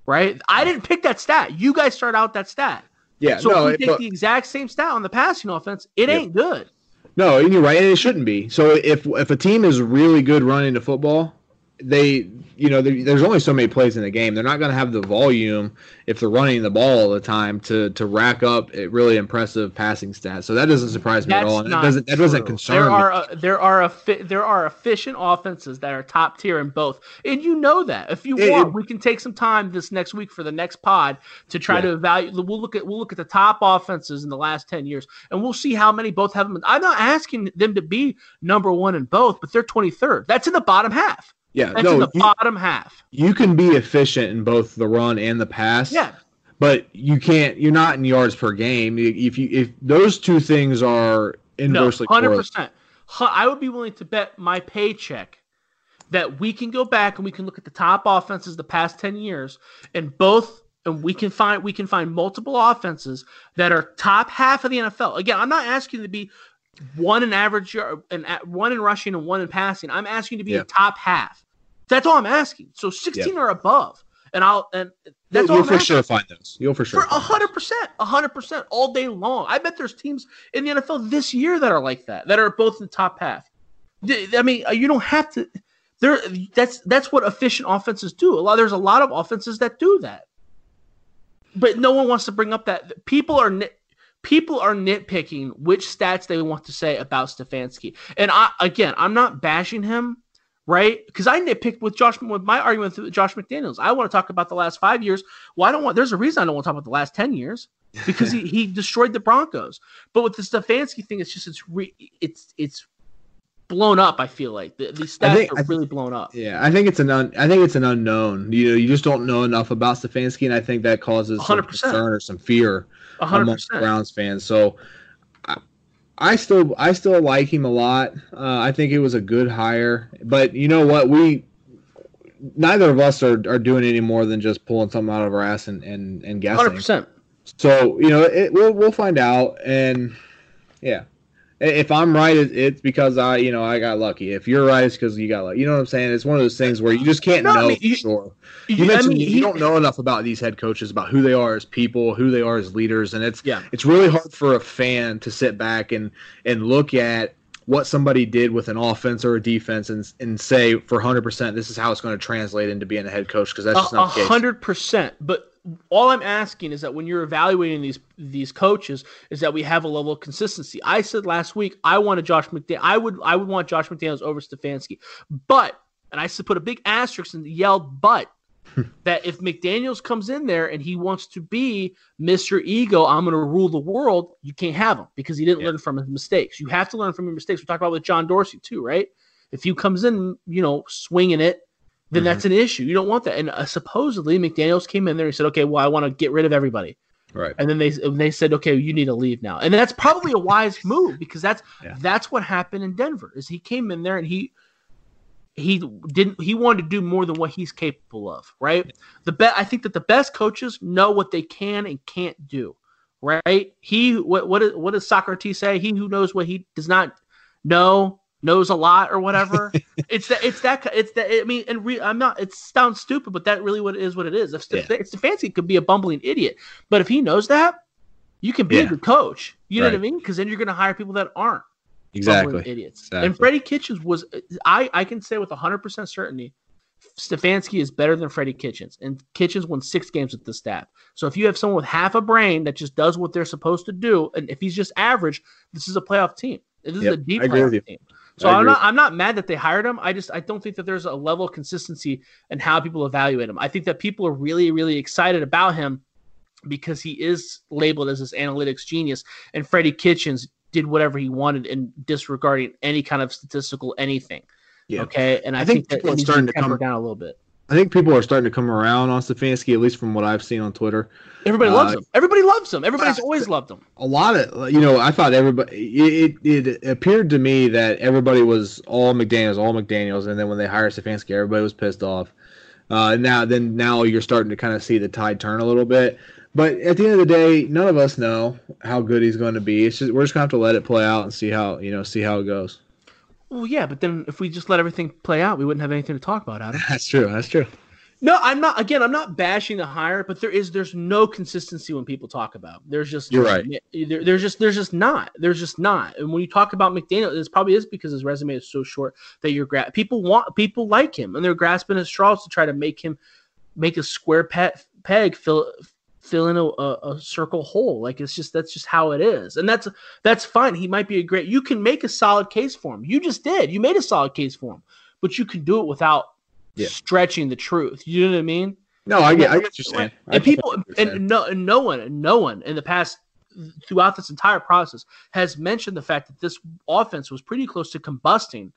Right? I didn't pick that stat. You guys start out that stat. Yeah. So no, if we take the exact same stat on the passing offense, it yeah. ain't good. No, you're right, and it shouldn't be. So if if a team is really good running the football, they you know there's only so many plays in the game. They're not going to have the volume if they're running the ball all the time to to rack up a really impressive passing stats so that doesn't surprise me That's at all and that doesn't that doesn't concern there are uh, there are a there are efficient offenses that are top tier in both. And you know that. If you it, want it, we can take some time this next week for the next pod to try yeah. to evaluate we'll look at we'll look at the top offenses in the last 10 years and we'll see how many both have them. I'm not asking them to be number one in both but they're 23rd that's in the bottom half yeah, That's no, in the you, bottom half. You can be efficient in both the run and the pass. Yeah. But you can't. You're not in yards per game. If you if those two things are inversely hundred percent. I would be willing to bet my paycheck that we can go back and we can look at the top offenses the past ten years, and both and we can find we can find multiple offenses that are top half of the NFL. Again, I'm not asking to be one in average and one in rushing and one in passing. I'm asking to be yeah. top half. That's all I'm asking. So 16 yeah. or above, and I'll and that's you'll, all. You'll for sure find those. You'll for sure. For hundred percent, hundred percent, all day long. I bet there's teams in the NFL this year that are like that, that are both in the top half. I mean, uh, you don't have to. There, that's that's what efficient offenses do. A lot there's a lot of offenses that do that, but no one wants to bring up that people are people are nitpicking which stats they want to say about Stefanski. And I again, I'm not bashing him, right? Because I nitpicked with Josh with my argument with Josh McDaniels. I want to talk about the last five years. Well, I don't want. There's a reason I don't want to talk about the last ten years because he, he destroyed the Broncos. But with the Stefanski thing, it's just it's re, it's it's blown up. I feel like the, these stats think, are really blown up. Yeah, I think it's an un, I think it's an unknown. You know, you just don't know enough about Stefanski, and I think that causes 100%. some concern or some fear 100%. amongst Browns fans. So. I, I still, I still like him a lot. Uh, I think it was a good hire, but you know what? We neither of us are, are doing any more than just pulling something out of our ass and, and, and guessing. 100%. So, you know, it, we'll, we'll find out. And yeah, if I'm right, it's because I, you know, I got lucky. If you're right, it's because you got lucky. You know what I'm saying? It's one of those things where you just can't no, know I mean, for sure. You, mentioned I mean, you don't know enough about these head coaches, about who they are as people, who they are as leaders, and it's yeah. it's really hard for a fan to sit back and and look at what somebody did with an offense or a defense and and say for 100% this is how it's going to translate into being a head coach because that's just not the case. 100%. But all I'm asking is that when you're evaluating these these coaches, is that we have a level of consistency. I said last week I wanted Josh McDaniel. I would I would want Josh McDaniels over Stefanski, but and I said put a big asterisk and yelled but that if McDaniels comes in there and he wants to be Mr. Ego, I'm going to rule the world, you can't have him because he didn't yeah. learn from his mistakes. You have to learn from your mistakes. We talked about with John Dorsey too, right? If he comes in, you know, swinging it, then mm-hmm. that's an issue. You don't want that. And uh, supposedly McDaniels came in there and said, okay, well, I want to get rid of everybody. Right. And then they they said, okay, you need to leave now. And that's probably a wise move because that's yeah. that's what happened in Denver. Is he came in there and he he didn't he wanted to do more than what he's capable of. Right. The bet I think that the best coaches know what they can and can't do. Right. He what what what does Socrates say? He who knows what he does not know knows a lot or whatever. it's that it's that it's that I mean, and re, I'm not. It sounds stupid, but that really what it is. What it is. If yeah. Stefanski could be a bumbling idiot, but if he knows that, you can be yeah. a good coach. You right. know what I mean? Because then you're going to hire people that aren't exactly idiots. Exactly. And Freddie Kitchens was. I I can say with 100 percent certainty. Stefanski is better than Freddie Kitchens, and Kitchens won six games with the staff. So if you have someone with half a brain that just does what they're supposed to do, and if he's just average, this is a playoff team. This is a deep playoff team. So I'm not I'm not mad that they hired him. I just I don't think that there's a level of consistency in how people evaluate him. I think that people are really really excited about him because he is labeled as this analytics genius, and Freddie Kitchens did whatever he wanted in disregarding any kind of statistical anything. Yeah. Okay, and I, I think, think that he's starting to come down a little bit. I think people are starting to come around on Stefanski, at least from what I've seen on Twitter. Everybody uh, loves him. Everybody loves him. Everybody's uh, always loved him. A lot of, you know, I thought everybody. It, it, it appeared to me that everybody was all McDaniel's, all McDaniel's, and then when they hired Stefanski, everybody was pissed off. Uh, now, then, now you're starting to kind of see the tide turn a little bit. But at the end of the day, none of us know how good he's going to be. It's just we're just gonna have to let it play out and see how you know see how it goes. Well, yeah, but then if we just let everything play out, we wouldn't have anything to talk about, Adam. That's true. That's true. No, I'm not. Again, I'm not bashing the hire, but there is there's no consistency when people talk about. There's just you're right. There, there's just there's just not. There's just not. And when you talk about McDaniel, it probably is because his resume is so short that you're gra- people want people like him and they're grasping at straws to try to make him make a square pet peg fill fill in a, a, a, circle hole. Like it's just that's just how it is, and that's that's fine. He might be a great. You can make a solid case for him. You just did. You made a solid case for him, but you can do it without yeah. stretching the truth. You know what I mean? No, I get, I get you saying. And people, and no, and no one, and no one in the past throughout this entire process has mentioned the fact that this offense was pretty close to combusting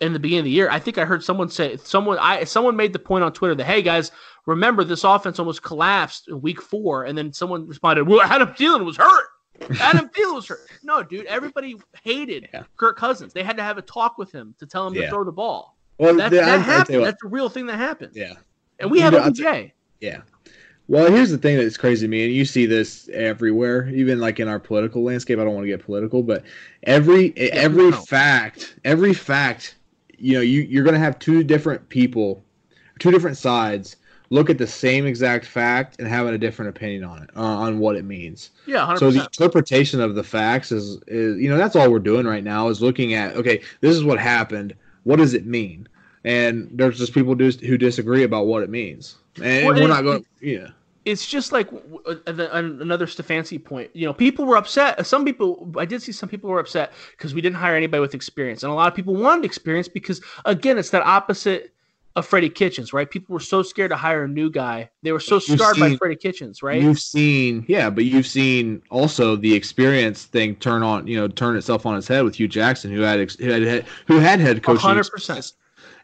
in the beginning of the year. I think I heard someone say someone I someone made the point on Twitter that hey guys, remember this offense almost collapsed in week four, and then someone responded, "Well, Adam Thielen was hurt." Adam Thielen was hurt. No, dude, everybody hated yeah. Kirk Cousins. They had to have a talk with him to tell him yeah. to throw the ball. Well, that, the, that happened. That's a real thing that happened. Yeah, and we have know, OBJ. Yeah. Well, here's the thing that's crazy to me, and you see this everywhere, even like in our political landscape. I don't want to get political, but every yeah, every no. fact, every fact, you know, you you're gonna have two different people, two different sides look at the same exact fact and having a different opinion on it, uh, on what it means. Yeah, 100%. so the interpretation of the facts is, is, you know, that's all we're doing right now is looking at, okay, this is what happened what does it mean? And there's just people who disagree about what it means, and well, we're not going. Yeah, it's just like uh, another Stefanski point. You know, people were upset. Some people, I did see some people were upset because we didn't hire anybody with experience, and a lot of people wanted experience because, again, it's that opposite of Freddie Kitchens, right? People were so scared to hire a new guy. They were so scarred seen, by Freddie Kitchens, right? You've seen, yeah, but you've seen also the experience thing turn on, you know, turn itself on its head with Hue Jackson, who had who had who had head coaching, hundred percent,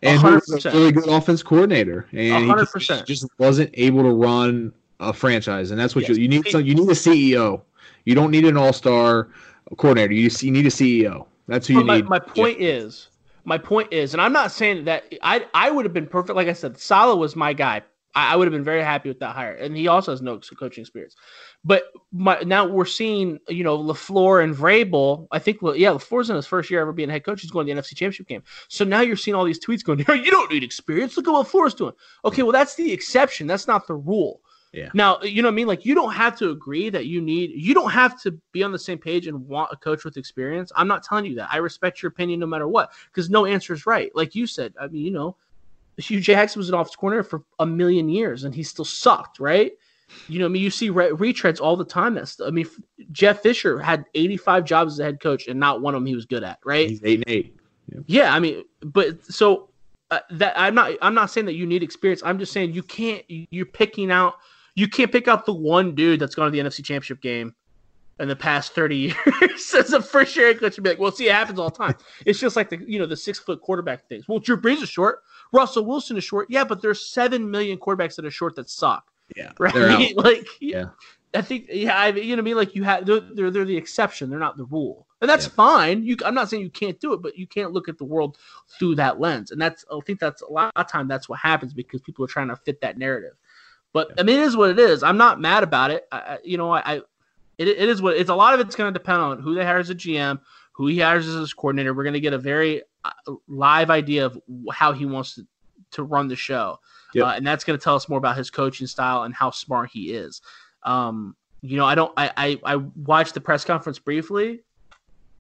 and who was a really good offense coordinator, and 100%. he just, just, wasn't able to run a franchise, and that's what yes. you, you need. So you need a CEO. You don't need an all star coordinator. You, you need a CEO. That's who you my, need. My point yeah. is my point is, and I'm not saying that I I would have been perfect. Like I said, Saleh was my guy. I, I would have been very happy with that hire, and he also has no coaching experience. But my, now we're seeing, you know, Lafleur and Vrabel. I think, well, yeah, Lafleur's in his first year ever being head coach. He's going to the NFC Championship game. So now you're seeing all these tweets going, "You don't need experience. Look at what Lafleur's doing." Okay, well, that's the exception. That's not the rule. Yeah. Now, you know what I mean? Like, you don't have to agree that you need, you don't have to be on the same page and want a coach with experience. I'm not telling you that. I respect your opinion no matter what, because no answer is right. Like you said, I mean, you know, Hue Jackson was an office corner for a million years and he still sucked, right? You know, I mean, you see re- retreads all the time. That's, I mean, Jeff Fisher had 85 jobs as a head coach and not one of them he was good at, right? He's eight and eight. Yeah. yeah I mean, but so uh, that I'm not I'm not saying that you need experience. I'm just saying you can't you're picking out you can't pick out the one dude that's gone to the NFC Championship game in the past 30 years as a first year coach and be like, well, see, it happens all the time. it's just like the you know the six foot quarterback things. Well, Drew Brees is short, Russell Wilson is short, yeah, but there's seven million quarterbacks that are short that suck. Yeah, right. like yeah. I think yeah, I you know what I mean like you have they're, they're, they're the exception, they're not the rule, and that's fine. You I'm not saying you can't do it, but you can't look at the world through that lens, and that's I think that's a lot of time that's what happens because people are trying to fit that narrative. But yeah. I mean, it is what it is. I'm not mad about it. I, you know, I, it, it is what it's a lot of it's going to depend on who they hire as a GM, who he hires as his coordinator. We're going to get a very uh, live idea of how he wants to, to run the show. Yep. Uh, and that's going to tell us more about his coaching style and how smart he is. Um, you know, I don't. I, I I watched the press conference briefly,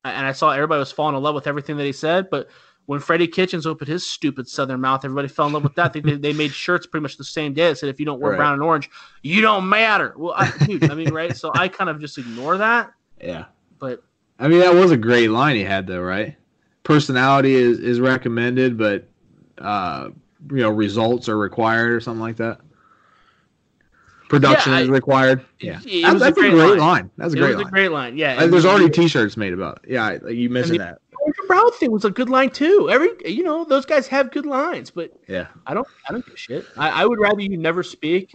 and I saw everybody was falling in love with everything that he said. But when Freddie Kitchens opened his stupid Southern mouth, everybody fell in love with that. they, they made shirts pretty much the same day that said, "If you don't wear right. brown and orange, you don't matter." Well, I, dude, I mean, right? So I kind of just ignore that. Yeah. But I mean, that was a great line he had, though, right? Personality is is recommended, but uh, you know, results are required or something like that. Production yeah, I, is required. Yeah, that's, that's a great, line. line. That's a great. Line. a great line. Yeah, like, there's already T-shirts made about it. Yeah, like you mentioned that. The Brown thing was a good line too. Every you know those guys have good lines, but yeah, I don't I don't give a shit. I, I would rather you never speak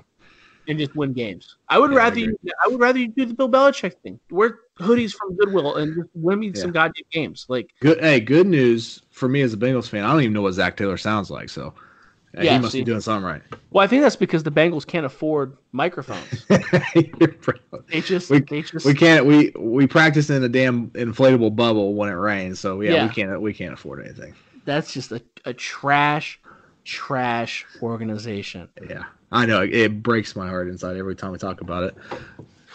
and just win games. I would yeah, rather I you I would rather you do the Bill Belichick thing. Wear hoodies from Goodwill and just win me yeah. some goddamn games. Like good hey, good news for me as a Bengals fan. I don't even know what Zac Taylor sounds like, so yeah, yeah, he must see, be doing something right. Well, I think that's because the Bengals can't afford microphones. they just we, they just we can't we we practice in a damn inflatable bubble when it rains, so yeah, yeah. we can't we can't afford anything. That's just a, a trash, trash organization. Yeah, I know it breaks my heart inside every time we talk about it.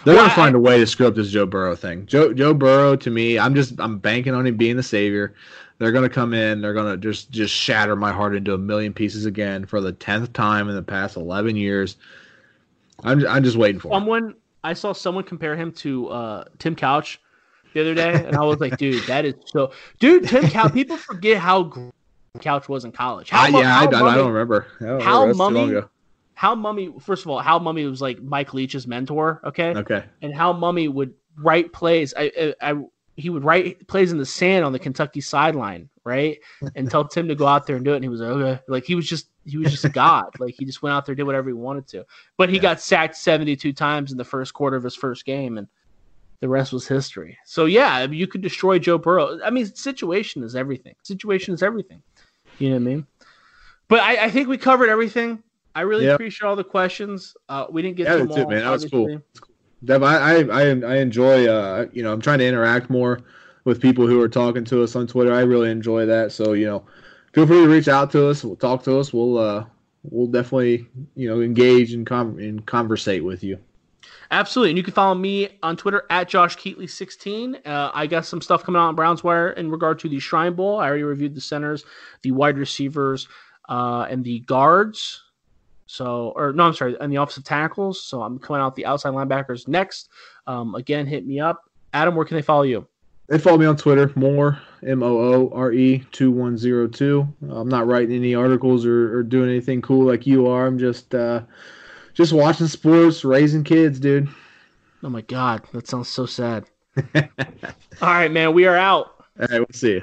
They're well, gonna find I, a way to screw up this Joe Burrow thing. Joe Joe Burrow to me, I'm just I'm banking on him being the savior. They're going to come in. They're going to just just shatter my heart into a million pieces again for the tenth time in the past eleven years. I'm I'm just waiting for someone. I saw someone compare him to uh, Tim Couch the other day, and I was like, dude, that is so. Dude, Tim Couch. people forget how Couch was in college. How, uh, yeah, how I, mummy, I, don't remember. I don't how remember. mummy. Hal Mumme. First of all, Hal Mumme was like Mike Leach's mentor. Okay. Okay. And Hal Mumme would write plays. I I, I he would write plays in the sand on the Kentucky sideline, right? And tell Tim to go out there and do it. And he was like, okay. Like he was just he was just a god. Like he just went out there, did whatever he wanted to. But he yeah. got sacked 72 times in the first quarter of his first game, and the rest was history. So yeah, I mean, you could destroy Joe Burrow. I mean, situation is everything. Situation is everything. You know what I mean? But I, I think we covered everything. I really yep. appreciate all the questions. Uh, we didn't get yeah, to them all. It, man. That was cool. Dev, I, I, I enjoy, uh, you know, I'm trying to interact more with people who are talking to us on Twitter. I really enjoy that. So, you know, feel free to reach out to us. We'll talk to us. We'll, uh, we'll definitely, you know, engage and, com- and conversate with you. Absolutely. And you can follow me on Twitter at Josh Keatley16. Uh, I got some stuff coming out on Browns Wire in regard to the Shrine Bowl. I already reviewed the centers, the wide receivers, uh, and the guards. So, or no, I'm sorry, on the offensive tackles. So I'm coming out the outside linebackers next. Um, again, hit me up. Adam, where can they follow you? They follow me on Twitter, more M O O R E two one zero two. I'm not writing any articles or, or doing anything cool like you are. I'm just uh, just watching sports, raising kids, dude. Oh my god, that sounds so sad. All right, man, we are out. All right, we'll see you.